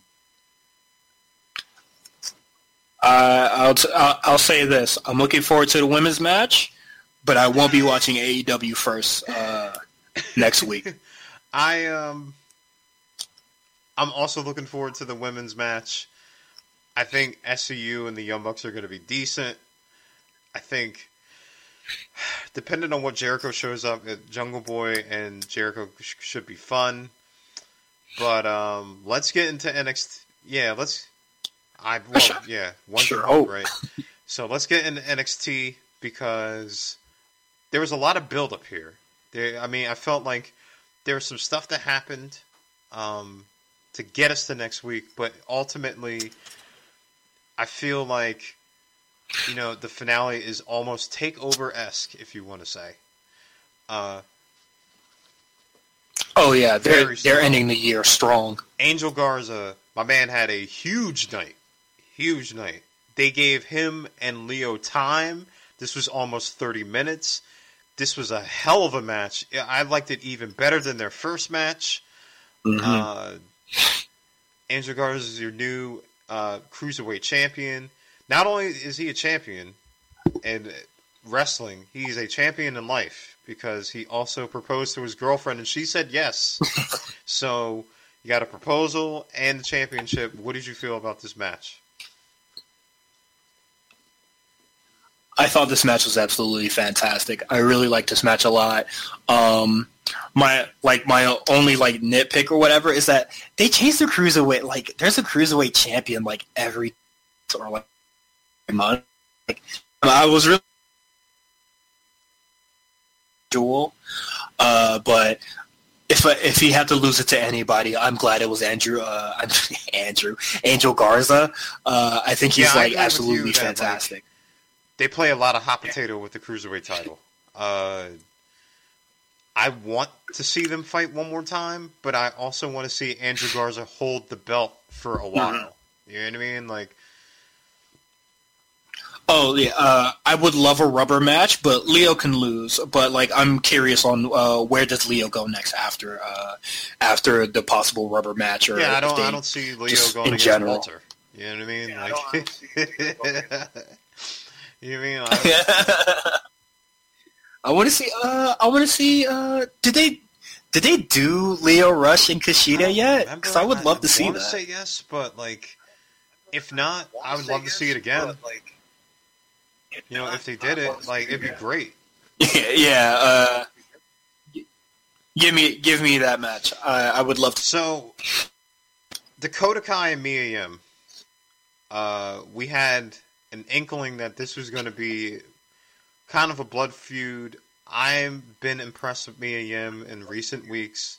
Speaker 3: Uh, I'll, t- I'll I'll say this: I'm looking forward to the women's match, but I won't be watching AEW first uh, *laughs* next week.
Speaker 2: I um I'm also looking forward to the women's match. I think SCU and the Young Bucks are going to be decent. I think *sighs* depending on what Jericho shows up, Jungle Boy and Jericho sh- should be fun. But um let's get into NXT. Yeah, let's I *laughs* well, yeah, one
Speaker 3: Sure hope.
Speaker 2: right. So let's get into NXT because there was a lot of build up here. There, I mean, I felt like there was some stuff that happened um, to get us to next week, but ultimately, I feel like you know the finale is almost takeover esque, if you want to say. Uh,
Speaker 3: Oh yeah, they're they're
Speaker 2: strong.
Speaker 3: ending the year strong.
Speaker 2: Angel Garza, my man, had a huge night. Huge night. They gave him and Lio time. This was almost 30 minutes. This was a hell of a match. I liked it even better than their first match. Uh, Angel Garza is your new uh, cruiserweight champion. Not only is he a champion in wrestling, he's a champion in life because he also proposed to his girlfriend and she said yes. *laughs* so you got a proposal and the championship. What did you feel about this match?
Speaker 3: I thought this match was absolutely fantastic. I really liked this match a lot. Um, my like my only like nitpick or whatever is that they changed the cruiserweight. Like there's a cruiserweight champion like every or like month. Like I was really duel, uh, but if if he had to lose it to anybody, I'm glad it was Andrew. Uh, *laughs* Andrew Angel Garza. Uh, I think he's
Speaker 2: Yeah,
Speaker 3: like
Speaker 2: agree with you
Speaker 3: absolutely
Speaker 2: that, like,
Speaker 3: fantastic.
Speaker 2: They play a lot of hot potato with the cruiserweight title. Uh, I want to see them fight one more time, but I also want to see Andrew Garza hold the belt for a while. You know what I mean? Like,
Speaker 3: Oh yeah, uh, I would love a rubber match, but Lio can lose. But like, I'm curious on uh, where does Lio go next after uh, after the possible rubber match? Or
Speaker 2: yeah, I don't, I don't see
Speaker 3: Lio
Speaker 2: going
Speaker 3: in
Speaker 2: against
Speaker 3: general.
Speaker 2: Walter. You know what I mean?
Speaker 4: Yeah, I
Speaker 2: like,
Speaker 4: don't- *laughs*
Speaker 2: you *laughs* know what I mean? I,
Speaker 3: I want to see. Uh, I want to see. Uh, did they did they do Lio Rush and Kushida yet? Because I would love to see
Speaker 2: want
Speaker 3: that.
Speaker 2: say yes, but like, if not, I would love to see it again.
Speaker 4: Like,
Speaker 2: You know, if they did it, like, it'd be great. *laughs*
Speaker 3: yeah. Uh, give me give me that match. I, I would love to.
Speaker 2: So, Dakota Kai and Mia Yim, uh, we had an inkling that this was going to be kind of a blood feud. I've been impressed with Mia Yim in recent weeks.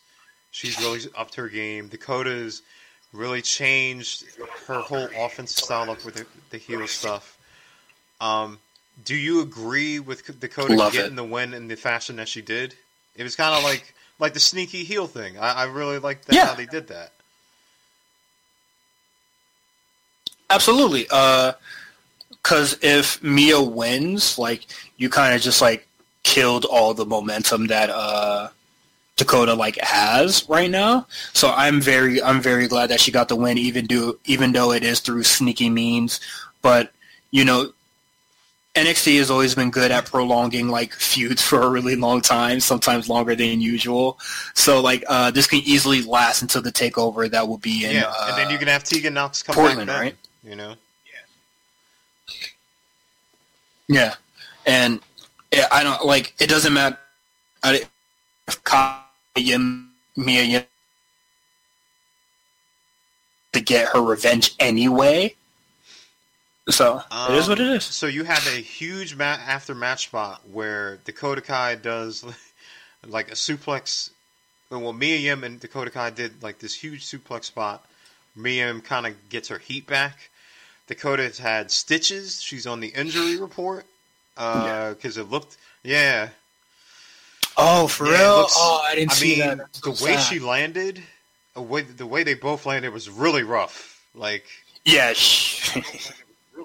Speaker 2: She's really upped her game. Dakota's really changed her whole offensive style up with the, the heel stuff. Um, do you agree with Dakota
Speaker 3: Love
Speaker 2: getting
Speaker 3: it.
Speaker 2: the win in the fashion that she did? It was kind of like like the sneaky heel thing. I, I really liked that,
Speaker 3: Yeah.
Speaker 2: how they did that.
Speaker 3: Absolutely. Because if Mia wins, like you kind of just like killed all the momentum that uh, Dakota like has right now. So I'm very I'm very glad that she got the win, even do even though it is through sneaky means. But you know, NXT has always been good at prolonging like feuds *laughs* for a really long time, sometimes longer than usual. So like uh, this can easily last until the takeover that will be in.
Speaker 2: yeah,
Speaker 3: uh,
Speaker 2: and then you can have Tegan Nox come
Speaker 3: Portland,
Speaker 2: back then,
Speaker 3: right?
Speaker 2: You know,
Speaker 3: Yeah, and yeah, I don't like. It doesn't matter. I, if Kaya Mia Yim to get her revenge anyway. So it is what it
Speaker 2: Um. So you have a huge ma- after match spot where Dakota Kai does *laughs* like a suplex. Well, Mia Yim and Dakota Kai did like this huge suplex spot. Mia Yim kind of gets her heat back. Dakota's had stitches. She's on the injury *sighs* report uh, because it looked, yeah.
Speaker 3: Oh, for
Speaker 2: Yeah,
Speaker 3: real?
Speaker 2: looks-
Speaker 3: oh, I didn't
Speaker 2: I
Speaker 3: see
Speaker 2: mean,
Speaker 3: that. That's
Speaker 2: the
Speaker 3: so
Speaker 2: way
Speaker 3: sad.
Speaker 2: she landed, the way the way they both landed was really rough. Like,
Speaker 3: Yeah, she, *laughs*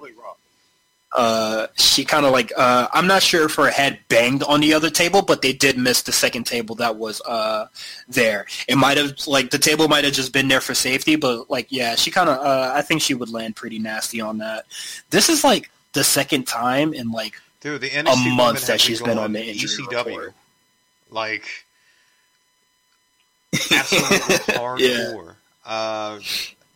Speaker 3: uh, she kind of like uh, I'm not sure if her head banged on the other table, but they did miss the second table that was uh, there. It might have like the table might have just been there for safety, but like yeah, she kind of uh, I think she would land pretty nasty on that. This is like the second time in like
Speaker 2: dude, the NXT
Speaker 3: month that she's been on the injury
Speaker 2: ECW,
Speaker 3: report.
Speaker 2: like *laughs* absolutely hardcore. Uh,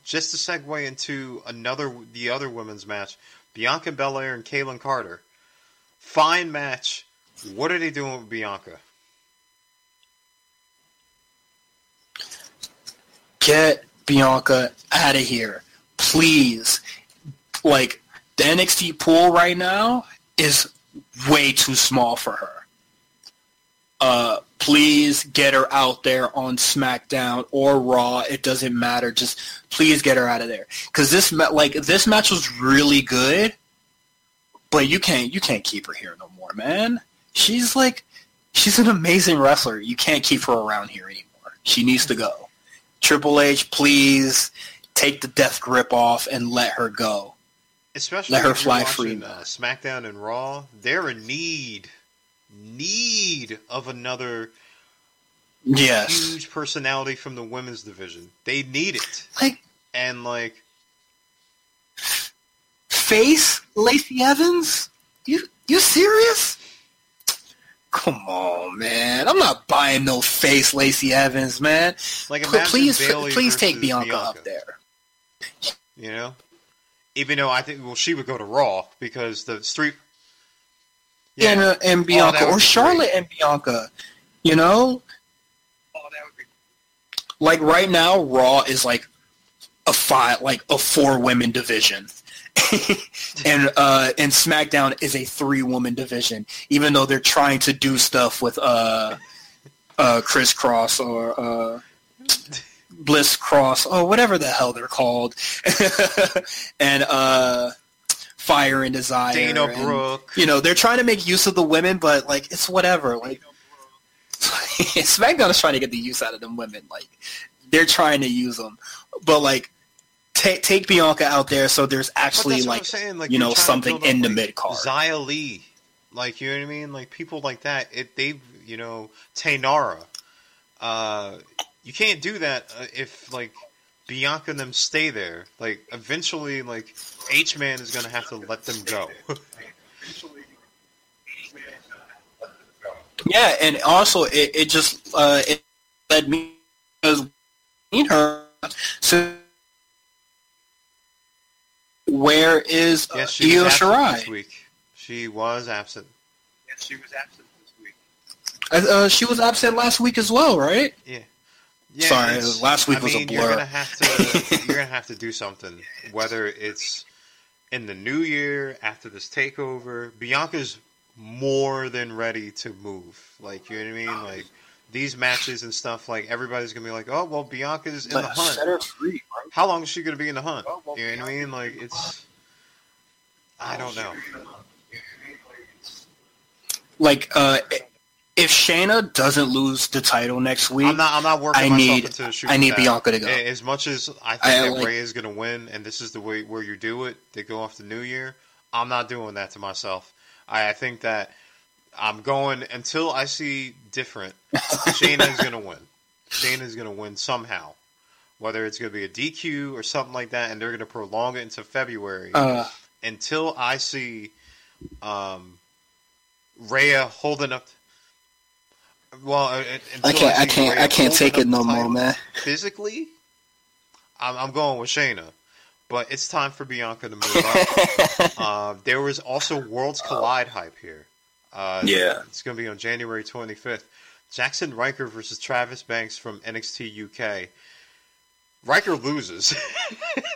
Speaker 2: just to segue into another, the other women's match, Bianca Belair and Kayden Carter. Fine match. What are they doing with Bianca?
Speaker 3: get Bianca out of here, please. Like the NXT pool right now is way too small for her. Uh, please get her out there on SmackDown or Raw. It doesn't matter. Just please get her out of there because this like this match was really good, but you can't you can't keep her here no more, man. She's like she's an amazing wrestler. You can't keep her around here anymore. She needs to go. Triple H, please take the death grip off and let her go.
Speaker 2: Especially
Speaker 3: Let her fly free.
Speaker 2: Uh, SmackDown and Raw, they're in need, need of another
Speaker 3: Yes.
Speaker 2: huge personality from the women's division. They need it,
Speaker 3: Like
Speaker 2: and like
Speaker 3: face Lacey Evans? You you serious? Come on, man. I'm not buying no face Lacey Evans, man.
Speaker 2: like
Speaker 3: please
Speaker 2: Bayley
Speaker 3: please take Bianca,
Speaker 2: Bianca,
Speaker 3: up there.
Speaker 2: You know, even though I think well she would go to Raw because the street.
Speaker 3: Yeah. And, uh, and Bianca
Speaker 2: that would
Speaker 3: or Charlotte
Speaker 2: great.
Speaker 3: and Bianca. You know? Like right now, Raw is like a five, like a four women division, *laughs* and uh, and SmackDown is a three woman division. Even though they're trying to do stuff with uh, uh, Chris Cross or uh, *laughs* Bliss Cross or whatever the hell they're called, *laughs* and uh, Fire and Desire,
Speaker 2: Dana
Speaker 3: and,
Speaker 2: Brooke.
Speaker 3: you know they're trying to make use of the women, but like it's whatever. Like *laughs* SmackDown is trying to get the use out of them women. Like they're trying to use them, but like take take Bianca out there so there's actually
Speaker 2: that's what I'm
Speaker 3: like
Speaker 2: like
Speaker 3: you know something
Speaker 2: up,
Speaker 3: in the
Speaker 2: like,
Speaker 3: mid card.
Speaker 2: Xia Li, like you know what I mean, like people like that. It they you know Taynara. Uh, you can't do that uh, if like Bianca and them stay there. Like eventually, like H Man is gonna have to let them go.
Speaker 3: Yeah, and also it, it just uh, it led me because need her. So where is uh,
Speaker 2: yes, she
Speaker 3: Io
Speaker 2: was absent
Speaker 3: Shirai?
Speaker 2: this week. She was absent.
Speaker 4: Yes, she was absent this week.
Speaker 3: Uh, uh, she was absent last week as well, right?
Speaker 2: Yeah. Yeah,
Speaker 3: Sorry, last week
Speaker 2: I
Speaker 3: was a
Speaker 2: mean, You're
Speaker 3: blur.
Speaker 2: gonna have to. *laughs* you're gonna have to do something. Whether it's in the new year after this takeover, Bianca's more than ready to move. Like you know what I mean? Like these matches and stuff. Like everybody's gonna be like, oh well, Bianca's in the
Speaker 3: But set
Speaker 2: hunt.
Speaker 3: her free, bro.
Speaker 2: How long is she gonna be in the hunt?
Speaker 4: Oh, well,
Speaker 2: You know what I mean? Like it's. I don't know.
Speaker 3: Like, uh, if Shayna doesn't lose the title next week,
Speaker 2: I'm not. I'm not working
Speaker 3: I
Speaker 2: myself
Speaker 3: need-
Speaker 2: into a shoot
Speaker 3: I need
Speaker 2: that.
Speaker 3: Bianca to go.
Speaker 2: As much as I think
Speaker 3: I,
Speaker 2: that
Speaker 3: like-
Speaker 2: Ray is going to win, and this is the way where you do it, they go off the New Year. I'm not doing that to myself. I, I think that I'm going until I see different. *laughs* Shayna is going to win. Shayna is going to win somehow, whether it's going to be a DQ or something like that, and they're going to prolong it into February
Speaker 3: uh,
Speaker 2: until I see Um, Rhea holding up. Well, uh,
Speaker 3: I can't. I can't. I can't take it no more, man.
Speaker 2: Physically, I'm, I'm going with Shayna, but it's time for Bianca to move up. *laughs* uh, there was also Worlds Collide hype here. Uh,
Speaker 3: Yeah.
Speaker 2: it's going to be on January 25th. Jaxson Ryker versus Travis Banks from NXT UK. Ryker loses. *laughs*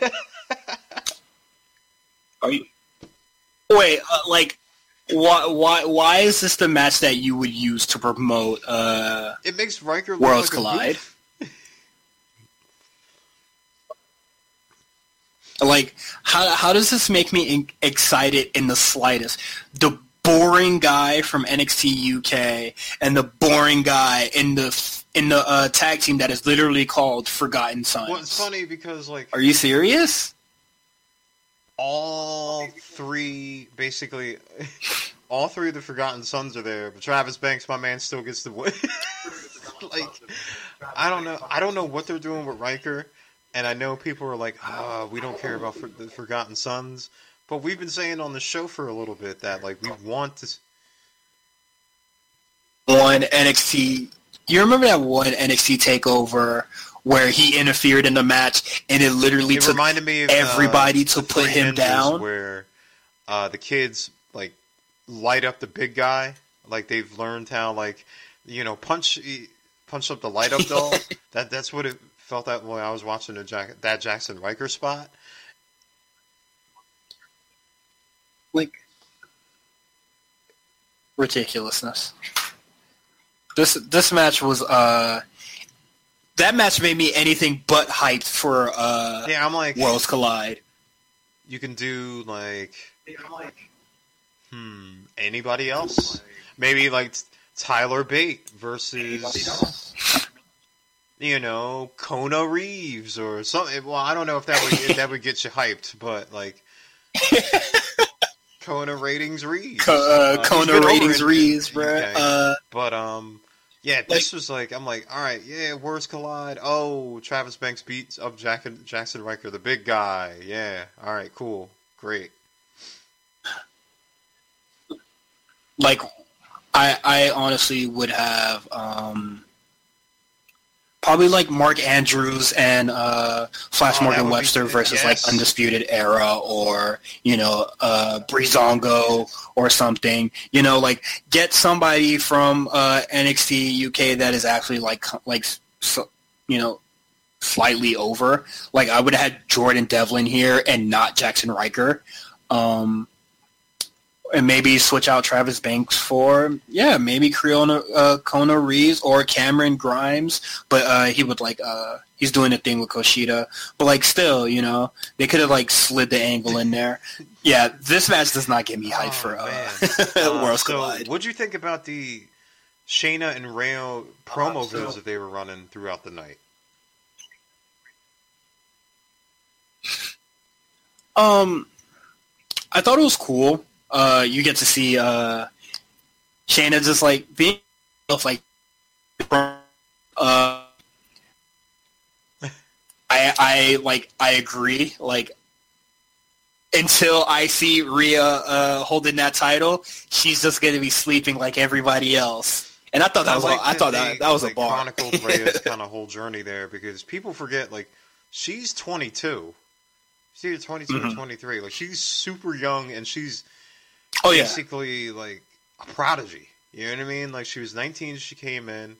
Speaker 3: Are you? Wait, uh, like, why? Why? Why is this the match that you would use to promote? Uh,
Speaker 2: it makes Ryker look
Speaker 3: Worlds
Speaker 2: like
Speaker 3: Collide. like, how how does this make me in- excited in the slightest? The boring guy from NXT UK and the boring guy in the in the uh, tag team that is literally called Forgotten Sons.
Speaker 2: Well, it's funny because like
Speaker 3: Are you serious?
Speaker 2: All three, basically, *laughs* all three of the Forgotten Sons are there, but Travis Banks, my man, still gets the win. *laughs* like, I don't know. I don't know what they're doing with Ryker, and I know people are like, "Ah, we don't care about for- the Forgotten Sons," but we've been saying on the show for a little bit that like we want to.
Speaker 3: one NXT. You remember that one NXT takeover where he interfered in the match and it literally
Speaker 2: It
Speaker 3: took
Speaker 2: reminded me of
Speaker 3: everybody
Speaker 2: uh,
Speaker 3: to put him down?
Speaker 2: where uh, the kids like light up the big guy. Like they've learned how like you know punch punch up the light up doll. *laughs* that that's what it felt that way. I was watching the Jack, that Jaxson Ryker spot.
Speaker 3: like ridiculousness. This this match was uh that match made me anything but hyped for uh
Speaker 2: Yeah, I'm like
Speaker 3: Worlds Collide.
Speaker 2: you can do like I'm like. hmm anybody else? Maybe like Tyler Bate versus you know Kona Reeves or something. Well, I don't know if that would if that would get you hyped, but like *laughs* Kona ratings Reeves,
Speaker 3: uh,
Speaker 2: Uh,
Speaker 3: Kona
Speaker 2: been
Speaker 3: ratings Reeves,
Speaker 2: in
Speaker 3: bruh. Uh,
Speaker 2: But um, yeah, this was like I'm like, all right, yeah, Worlds Collide. Oh, Travis Banks beats up Jack Jaxson Ryker, the big guy. Yeah, all right, cool, great.
Speaker 3: like I I honestly would have um probably like Mark Andrews and uh Flash
Speaker 2: Oh,
Speaker 3: Morgan
Speaker 2: would be
Speaker 3: Webster versus
Speaker 2: yes.
Speaker 3: like Undisputed Era or you know uh Breezango or something. You know like get somebody from uh NXT UK that is actually like like so, you know slightly over. Like I would have had Jordan Devlin here and not Jaxson Ryker. Um and maybe switch out Travis Banks for yeah, maybe Creona uh, Kona Reeves or Cameron Grimes, but uh, he would like uh, he's doing a thing with Kushida, but like still, you know, they could have like slid the angle in there. Yeah, this match does not get me hyped for
Speaker 2: Oh,
Speaker 3: uh,
Speaker 2: man. *laughs* Uh,
Speaker 3: Worlds
Speaker 2: so,
Speaker 3: Collide.
Speaker 2: what'd you think about the Shayna and Rayo promo
Speaker 4: Uh, so-
Speaker 2: videos that they were running throughout the night?
Speaker 3: Um, I thought it was cool. Uh, you get to see uh, Shayna just like being like uh, *laughs* I I like I agree. Like until I see Rhea uh, holding that title, she's just gonna be sleeping like everybody else. And I thought that was
Speaker 2: like
Speaker 3: a, I thought that
Speaker 2: they,
Speaker 3: that was
Speaker 2: like,
Speaker 3: a bar.
Speaker 2: chronicled Rhea's *laughs* kind of whole journey there because people forget like she's 22. She's either 22 or
Speaker 3: Mhm.
Speaker 2: 23. Like she's super young and she's
Speaker 3: oh yeah,
Speaker 2: basically like a prodigy. You know what I mean? Like she was 19, she came in,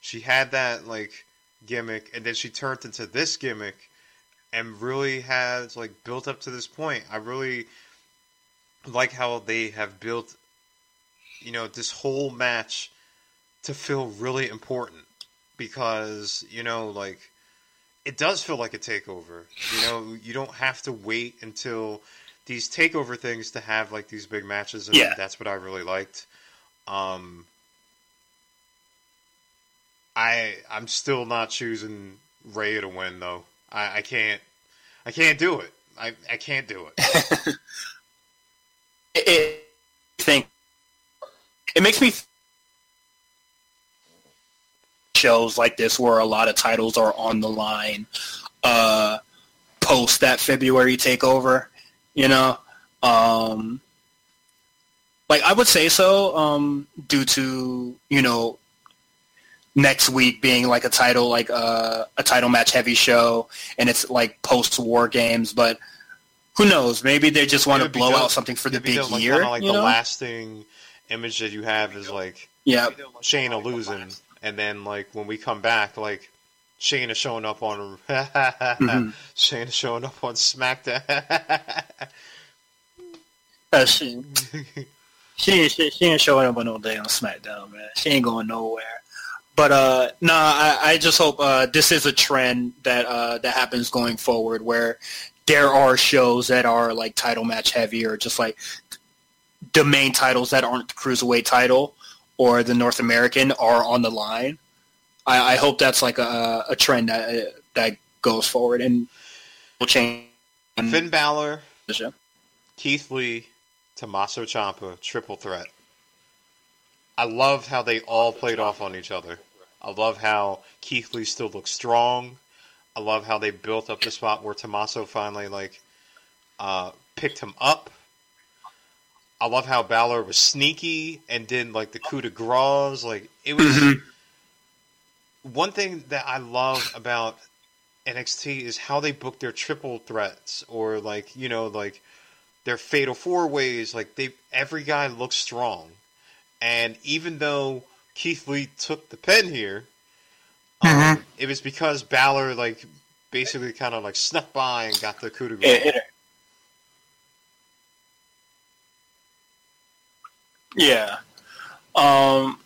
Speaker 2: she had that like gimmick, and then she turned into this gimmick, and really has like built up to this point. I really like how they have built, you know, this whole match to feel really important because you know like it does feel like a takeover. You know, you don't have to wait until these takeover things to have like these big matches, and
Speaker 3: Yeah.
Speaker 2: that's what I really liked. Um, I I'm still not choosing Ray to win though. I, I can't I can't do it. I I can't do it. *laughs*
Speaker 3: it, it think it makes me th- shows like this where a lot of titles are on the line uh post that February takeover, you know. Um like I would say so, um, due to you know next week being like a title like uh, a title match heavy show, and it's like post war games. But who knows? Maybe they just want to blow
Speaker 2: dope.
Speaker 3: out something for the big
Speaker 2: dope, like,
Speaker 3: year.
Speaker 2: kinda like the
Speaker 3: know?
Speaker 2: lasting image that you have is like
Speaker 3: yeah,
Speaker 2: Shayna losing, and then like when we come back, like Shayna showing up on *laughs*
Speaker 3: Mhm.
Speaker 2: Shayna showing up on SmackDown. *laughs*
Speaker 3: uh, she, *laughs* she, ain't- she she ain't showing up on no day on SmackDown, man. She ain't going nowhere. But uh, nah, I, I just hope uh, this is a trend that uh, that happens going forward, where there are shows that are like title match heavy, or just like the main titles that aren't the cruiserweight title or the North American are on the line. I, I hope that's like a, a trend that that goes forward and will change.
Speaker 2: Finn Balor. Keith Lee, Tommaso Ciampa, triple threat. I love how they all played off on each other. I love how Keith Lee still looks strong. I love how they built up the spot where Tommaso finally like uh, picked him up. I love how Balor was sneaky and did like the coup de grace. Like it was
Speaker 3: Mhm.
Speaker 2: One thing that I love about NXT is how they book their triple threats or like you know like their fatal four ways. Like they every guy looks strong, and even though Keith Lee took the pen here, um,
Speaker 3: Mhm.
Speaker 2: it was because Balor like basically kind of like snuck by and got the coup de grace.
Speaker 3: It- it- yeah. Um,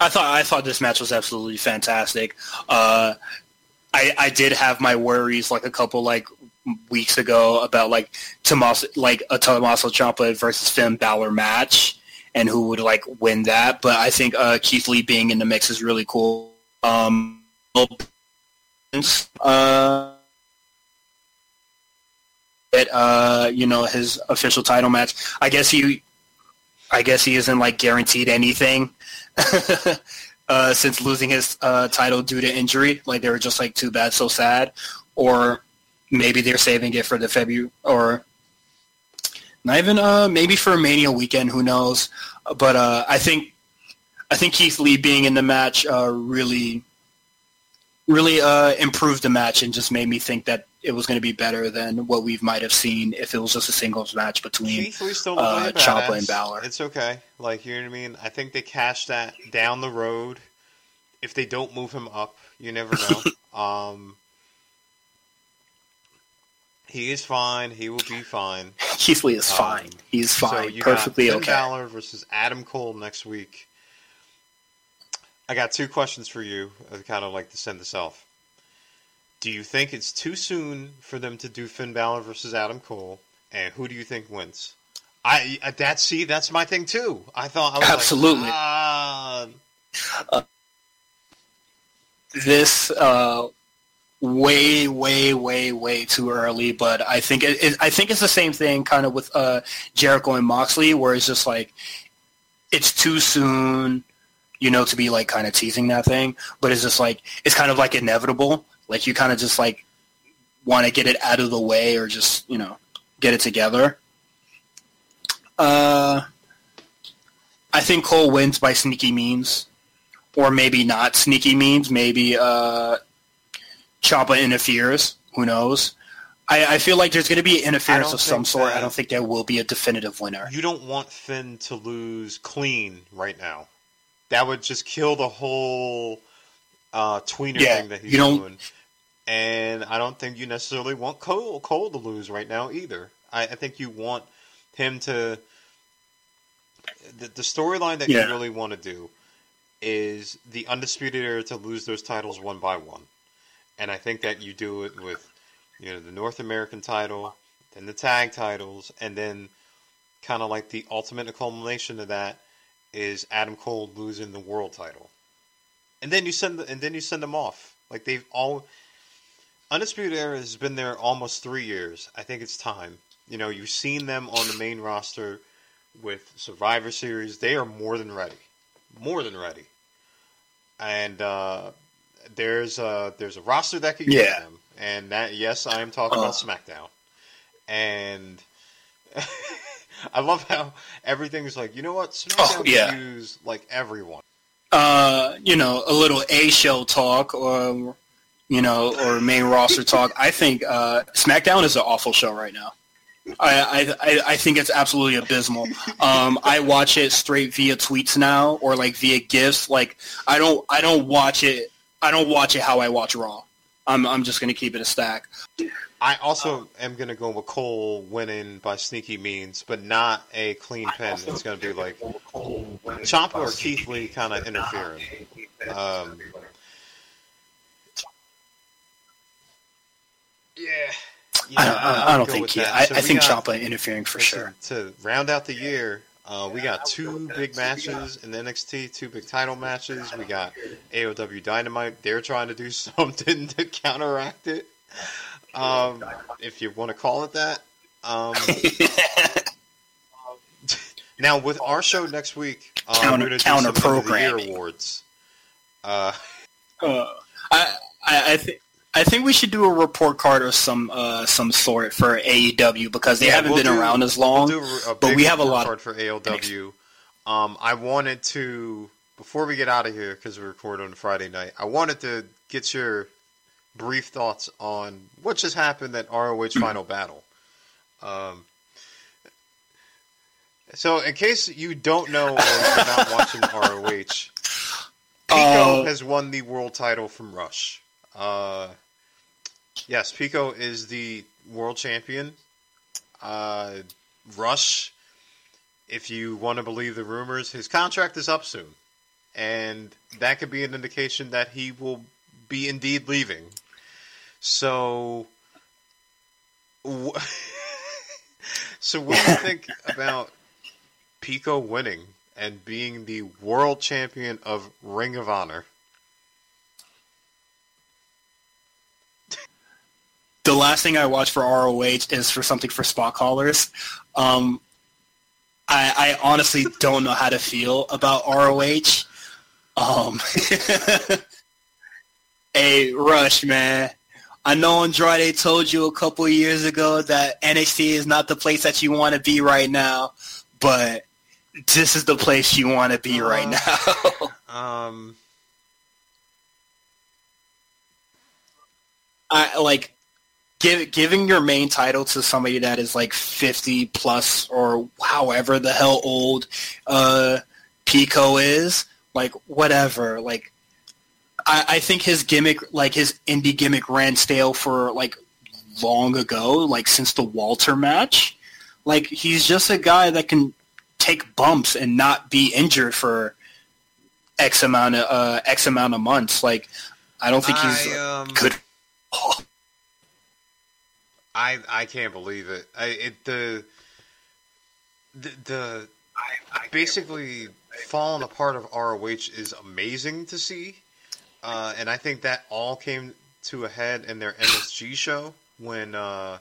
Speaker 3: I thought I thought this match was absolutely fantastic. Uh, I I did have my worries like a couple like weeks ago about like Tommaso like a Tommaso Ciampa versus Finn Balor match and who would like win that. But I think uh, Keith Lee being in the mix is really cool. Um, uh, at uh, you know his official title match. I guess he, I guess he isn't like guaranteed anything *laughs* uh, since losing his uh, title due to injury. Like they were just like too bad, so sad, or maybe they're saving it for the February or not even uh, maybe for a Mania weekend. Who knows? But uh, I think I think Keith Lee being in the match uh, really really uh, improved the match and just made me think that it was going to be better than what we might have seen if it was just a singles match between.
Speaker 2: Keith Lee still looks
Speaker 3: uh, Ciampa and Balor.
Speaker 2: It's okay. Like you know what I mean. I think they cash that down the road. If they don't move him up, you never know. *laughs* um, he is fine. He will be fine.
Speaker 3: Keith Lee is
Speaker 2: Um,
Speaker 3: fine. He's
Speaker 2: So
Speaker 3: fine.
Speaker 2: you
Speaker 3: Perfectly
Speaker 2: got Finn
Speaker 3: okay.
Speaker 2: Balor versus Adam Cole next week. I got two questions for you. I kind of like to send this off. Do you think it's too soon for them to do Finn Balor versus Adam Cole? And who do you think wins? I uh, that see that's my thing too. I thought I was
Speaker 3: Absolutely.
Speaker 2: Like, ah,
Speaker 3: This uh, way, way, way, way too early. But I think it, it, I think it's the same thing, kind of with uh, Jericho and Moxley, where it's just like it's too soon, you know, to be like kind of teasing that thing. But it's just like it's kind of like inevitable. Like you kind of just like want to get it out of the way, or just you know get it together. Uh, I think Cole wins by sneaky means, or maybe not sneaky means. Maybe uh, Ciampa interferes. Who knows? I, I feel like there's going to be interference of some sort. I don't think there will be a definitive winner.
Speaker 2: you don't want Finn to lose clean right now. That would just kill the whole uh, tweener
Speaker 3: Yeah,
Speaker 2: thing that he's doing. And I don't think you necessarily want Cole, Cole to lose right now either. I, I think you want him to. The, the storyline that
Speaker 3: Yeah.
Speaker 2: you really want to do is the undisputed era to lose those titles one by one, and I think that you do it with, you know, the North American title, then the tag titles, and then kind of like the ultimate culmination of that is Adam Cole losing the world title, and then you send the, and then you send them off like they've all. Undisputed Era has been there almost three years. I think it's time. You know, you've seen them on the main roster with Survivor Series. They are more than ready, more than ready. And uh, there's a there's a roster that could use
Speaker 3: Yeah.
Speaker 2: them, and that yes, I am talking
Speaker 3: Uh.
Speaker 2: about SmackDown. And *laughs* I love how everything's like, you know what? SmackDown
Speaker 3: Oh, yeah.
Speaker 2: use like everyone.
Speaker 3: Uh, you know, a little A show talk or you know, or main roster talk. I think uh, SmackDown is an awful show right now. I, I I think it's absolutely abysmal. Um, I watch it straight via tweets now or like via gifs. Like I don't I don't watch it. I don't watch it how I watch Raw. I'm I'm just gonna keep it a stack.
Speaker 2: I also am gonna go with Cole winning by sneaky means, but not a clean pin. It's gonna be like Ciampa or Keith Lee kind of interfering. Um, yeah. Yeah,
Speaker 3: I,
Speaker 2: I'm
Speaker 3: I, I don't think
Speaker 2: with
Speaker 3: yeah.
Speaker 2: that.
Speaker 3: I,
Speaker 2: So
Speaker 3: I think
Speaker 2: got-
Speaker 3: interfering for
Speaker 2: listen,
Speaker 3: sure.
Speaker 2: To round out the year, uh, we got two big matches in the NXT, two big title matches. We got AEW Dynamite. They're trying to do *laughs* something to counteract it, um, if you want to call it that. Um, *laughs* now, with our show next week, uh,
Speaker 3: Counter-
Speaker 2: we're going to do
Speaker 3: counter
Speaker 2: some of the year
Speaker 3: programming.
Speaker 2: awards. Uh,
Speaker 3: Uh, I I, I think. I think we should do a report card or some uh, some sort for AEW because they
Speaker 2: Yeah,
Speaker 3: haven't
Speaker 2: we'll
Speaker 3: been
Speaker 2: do-
Speaker 3: around as long.
Speaker 2: We'll do a, a
Speaker 3: but we have a
Speaker 2: report
Speaker 3: lot
Speaker 2: card for AEW. Um, I wanted to before we get out of here because we record on Friday night. I wanted to get your brief thoughts on what just happened at ROH *clears throat* Final Battle. Um, so, in case you don't know or you're not *laughs* watching ROH, PCO
Speaker 3: Uh,
Speaker 2: has won the world title from Rush. Uh, yes, PCO is the world champion. Uh, Rush, if you want to believe the rumors, his contract is up soon. And that could be an indication that he will be indeed leaving. So, wh- *laughs* so what do you think *laughs* about PCO winning and being the world champion of Ring of Honor?
Speaker 3: The last thing I watch for ROH is for something for spot callers. Um, I, I honestly *laughs* don't know how to feel about ROH. Um, *laughs* hey, Rush, man. I know Andrade told you a couple years ago that NXT is not the place that you want to be right now, but this is the place you want to be right now. *laughs*
Speaker 2: Um,
Speaker 3: I like give, giving your main title to somebody that is like 50 plus or however the hell old uh, PCO is, like whatever. Like I, I think his gimmick, like his indie gimmick, ran stale for like long ago, like since the Walter match. Like he's just a guy that can take bumps and not be injured for X amount of uh, X amount of months. Like I don't think he's
Speaker 2: I, um,
Speaker 3: good.
Speaker 2: I I can't believe it. I it the the, the basically falling apart of ROH is amazing to see, uh, and I think that all came to a head in their MSG show when uh,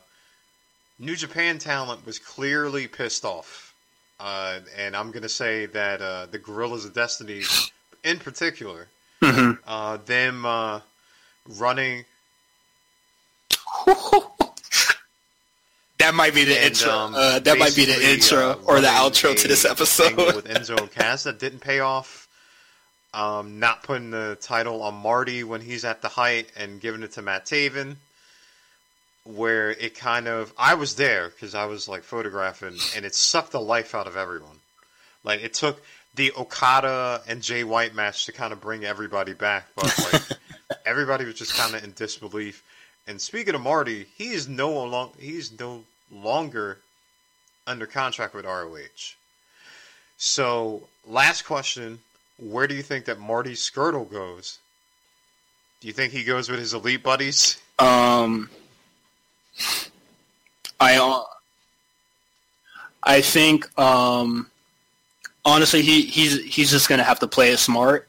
Speaker 2: New Japan talent was clearly pissed off, uh, and I'm gonna say that uh, the Guerrillas of Destiny, in particular,
Speaker 3: Mhm.
Speaker 2: uh, them uh, running *laughs*
Speaker 3: That might be the
Speaker 2: And,
Speaker 3: intro.
Speaker 2: um,
Speaker 3: uh, that might be the intro
Speaker 2: uh,
Speaker 3: or the outro to this episode.
Speaker 2: with Enzo and Cass that didn't pay off. Um, not putting the title on Marty when he's at the height and giving it to Matt Taven, where it kind of I was there because I was like photographing, and it sucked the life out of everyone. Like it took the Okada and Jay White match to kind of bring everybody back, but like *laughs* everybody was just kind of in disbelief. And speaking of Marty, he is no long he's no longer under contract with ROH. So, last question: Where do you think that Marty Scurll goes? Do you think he goes with his elite buddies?
Speaker 3: Um, I uh, I think um, honestly he he's he's just gonna have to play it smart.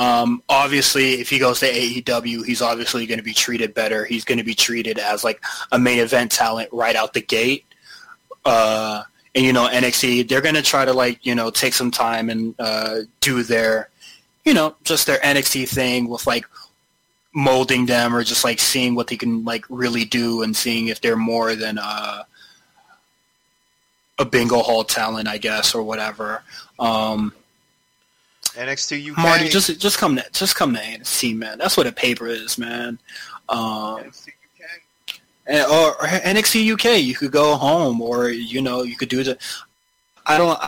Speaker 3: Um, obviously, if he goes to AEW, he's obviously going to be treated better. He's going to be treated as like a main event talent right out the gate. Uh, and you know NXT, they're going to try to like you know take some time and uh, do their you know just their NXT thing with like molding them or just like seeing what they can like really do and seeing if they're more than uh a bingo hall talent, I guess, or whatever. Um,
Speaker 2: NXT UK.
Speaker 3: Marty, just just come to just come to NXT, man. That's what a paper is, man. Um,
Speaker 4: NXT UK.
Speaker 3: and, or, or NXT UK, you could go home, or you know, you could do the. I don't.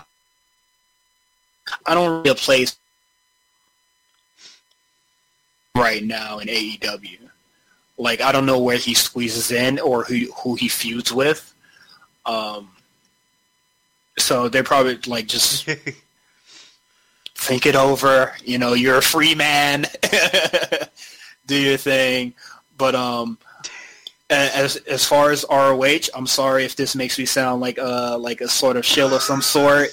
Speaker 3: I don't really a place right now in AEW. Like I don't know where he squeezes in or who who he feuds with. Um. So they're probably like just *laughs* think it over. You know, you're a free man. *laughs* Do your thing. But um, as as far as ROH, I'm sorry if this makes me sound like a like a sort of shill of some sort.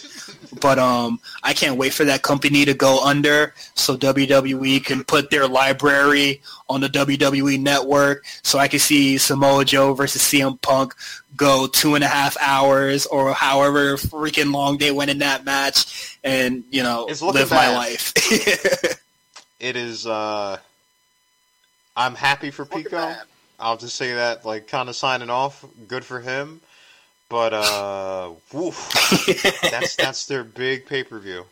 Speaker 3: But um, I can't wait for that company to go under so WWE can put their library on the WWE network, so I can see Samoa Joe versus CM Punk go two and a half hours or however freaking long they went in that match, and you know
Speaker 2: It's looking
Speaker 3: live my life. *laughs*
Speaker 2: it is. uh I'm happy for
Speaker 4: Look
Speaker 2: Pico. I'll just say that, like, kind of signing off. Good for him. But uh, woof, that's that's their big pay per view.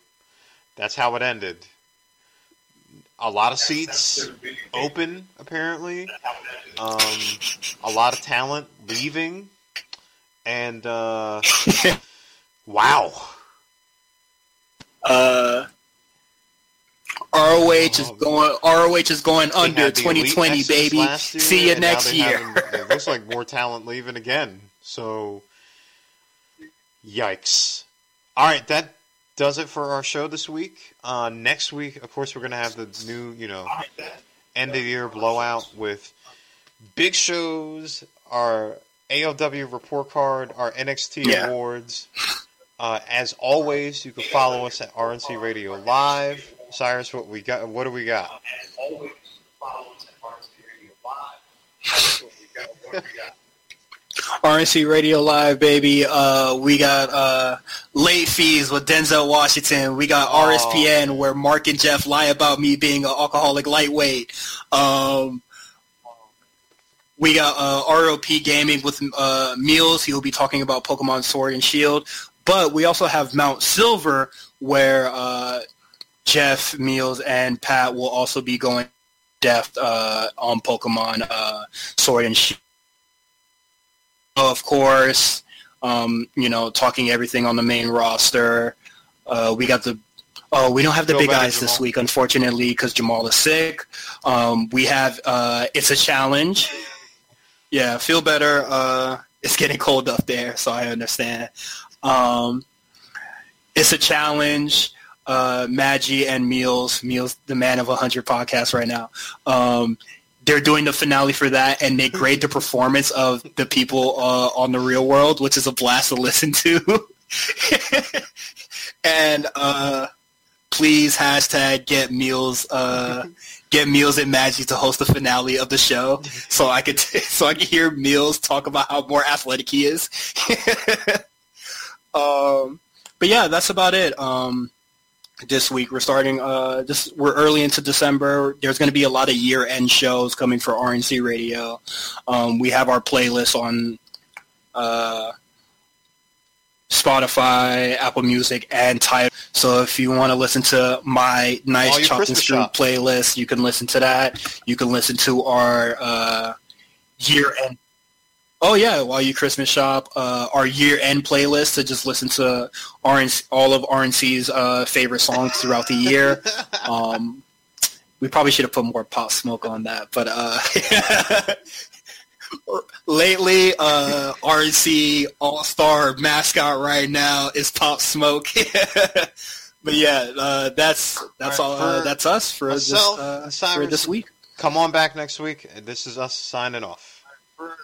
Speaker 2: That's how it ended. A lot of seats open, apparently. Um, a lot of talent leaving, and uh, *laughs* wow,
Speaker 3: uh, ROH is going. ROH is going
Speaker 2: They
Speaker 3: under
Speaker 2: had the Elite
Speaker 3: 2020,
Speaker 2: Nexus
Speaker 3: baby.
Speaker 2: last year,
Speaker 3: See you
Speaker 2: and now
Speaker 3: next
Speaker 2: they
Speaker 3: year.
Speaker 2: have- It looks like more talent leaving again. So, yikes! All right, that does it for our show this week. Uh, next week, of course, we're gonna have the new, you know, end of the year blowout with big shows, our AEW report card, our NXT
Speaker 3: Yeah.
Speaker 2: awards. Uh, as always, you can follow us at RNC Radio Live. Cyrus, what we got? What do we got?
Speaker 4: As always, follow us at RSP Radio Live.
Speaker 3: RNC Radio Live, baby. Uh, we got uh, late fees with Denzel Washington. We got
Speaker 2: Oh.
Speaker 3: RSPN where Mark and Jeff lie about me being an alcoholic lightweight. Um, we got uh, ROP Gaming with uh, Meals. He'll be talking about Pokemon Sword and Shield. But we also have Mount Silver where uh, Jeff, Meals, and Pat will also be going depth uh, on Pokemon uh, Sword and Shield of course, um, you know, talking everything on the main roster. Uh, we got the oh, we don't have the
Speaker 2: Feel
Speaker 3: big guys this week, unfortunately, because Jamal is sick. Um, we have uh, it's a challenge. Yeah, feel better. Uh, it's getting cold up there, so I understand. Um, it's a challenge. Uh, Maggie and Meals, Meals, the man of 100 podcasts right now. Um, they're doing the finale for that, and they *laughs* grade the performance of the people uh, on the real world, which is a blast to listen to. *laughs* and uh, please hashtag get meals, uh, *laughs* get meals and Maggie to host the finale of the show, so I could so I could hear Meals talk about how more athletic he is. um, but yeah, that's about it. Um, this week. We're starting. Uh, this we're early into December. There's going to be a lot of year-end shows coming for RNC Radio. Um, we have our playlist on uh, Spotify, Apple Music, and Tidal. So if you want to listen to my nice chopped and screwed playlist, you can listen to that. You can listen to our uh, year-end Oh yeah, while you Christmas shop, uh, our year-end playlist to just listen to RNC, all of RNC's uh, favorite songs throughout the year. *laughs* Um, we probably should have put more Pop Smoke on that, but uh, *laughs* lately, uh, RNC All-Star mascot right now is Pop Smoke. *laughs* but yeah, uh, that's that's all.
Speaker 2: All right,
Speaker 3: uh, that's us for this
Speaker 2: myself
Speaker 3: uh,
Speaker 2: and
Speaker 3: for this week.
Speaker 2: Come on back next week. This is us signing off.
Speaker 4: For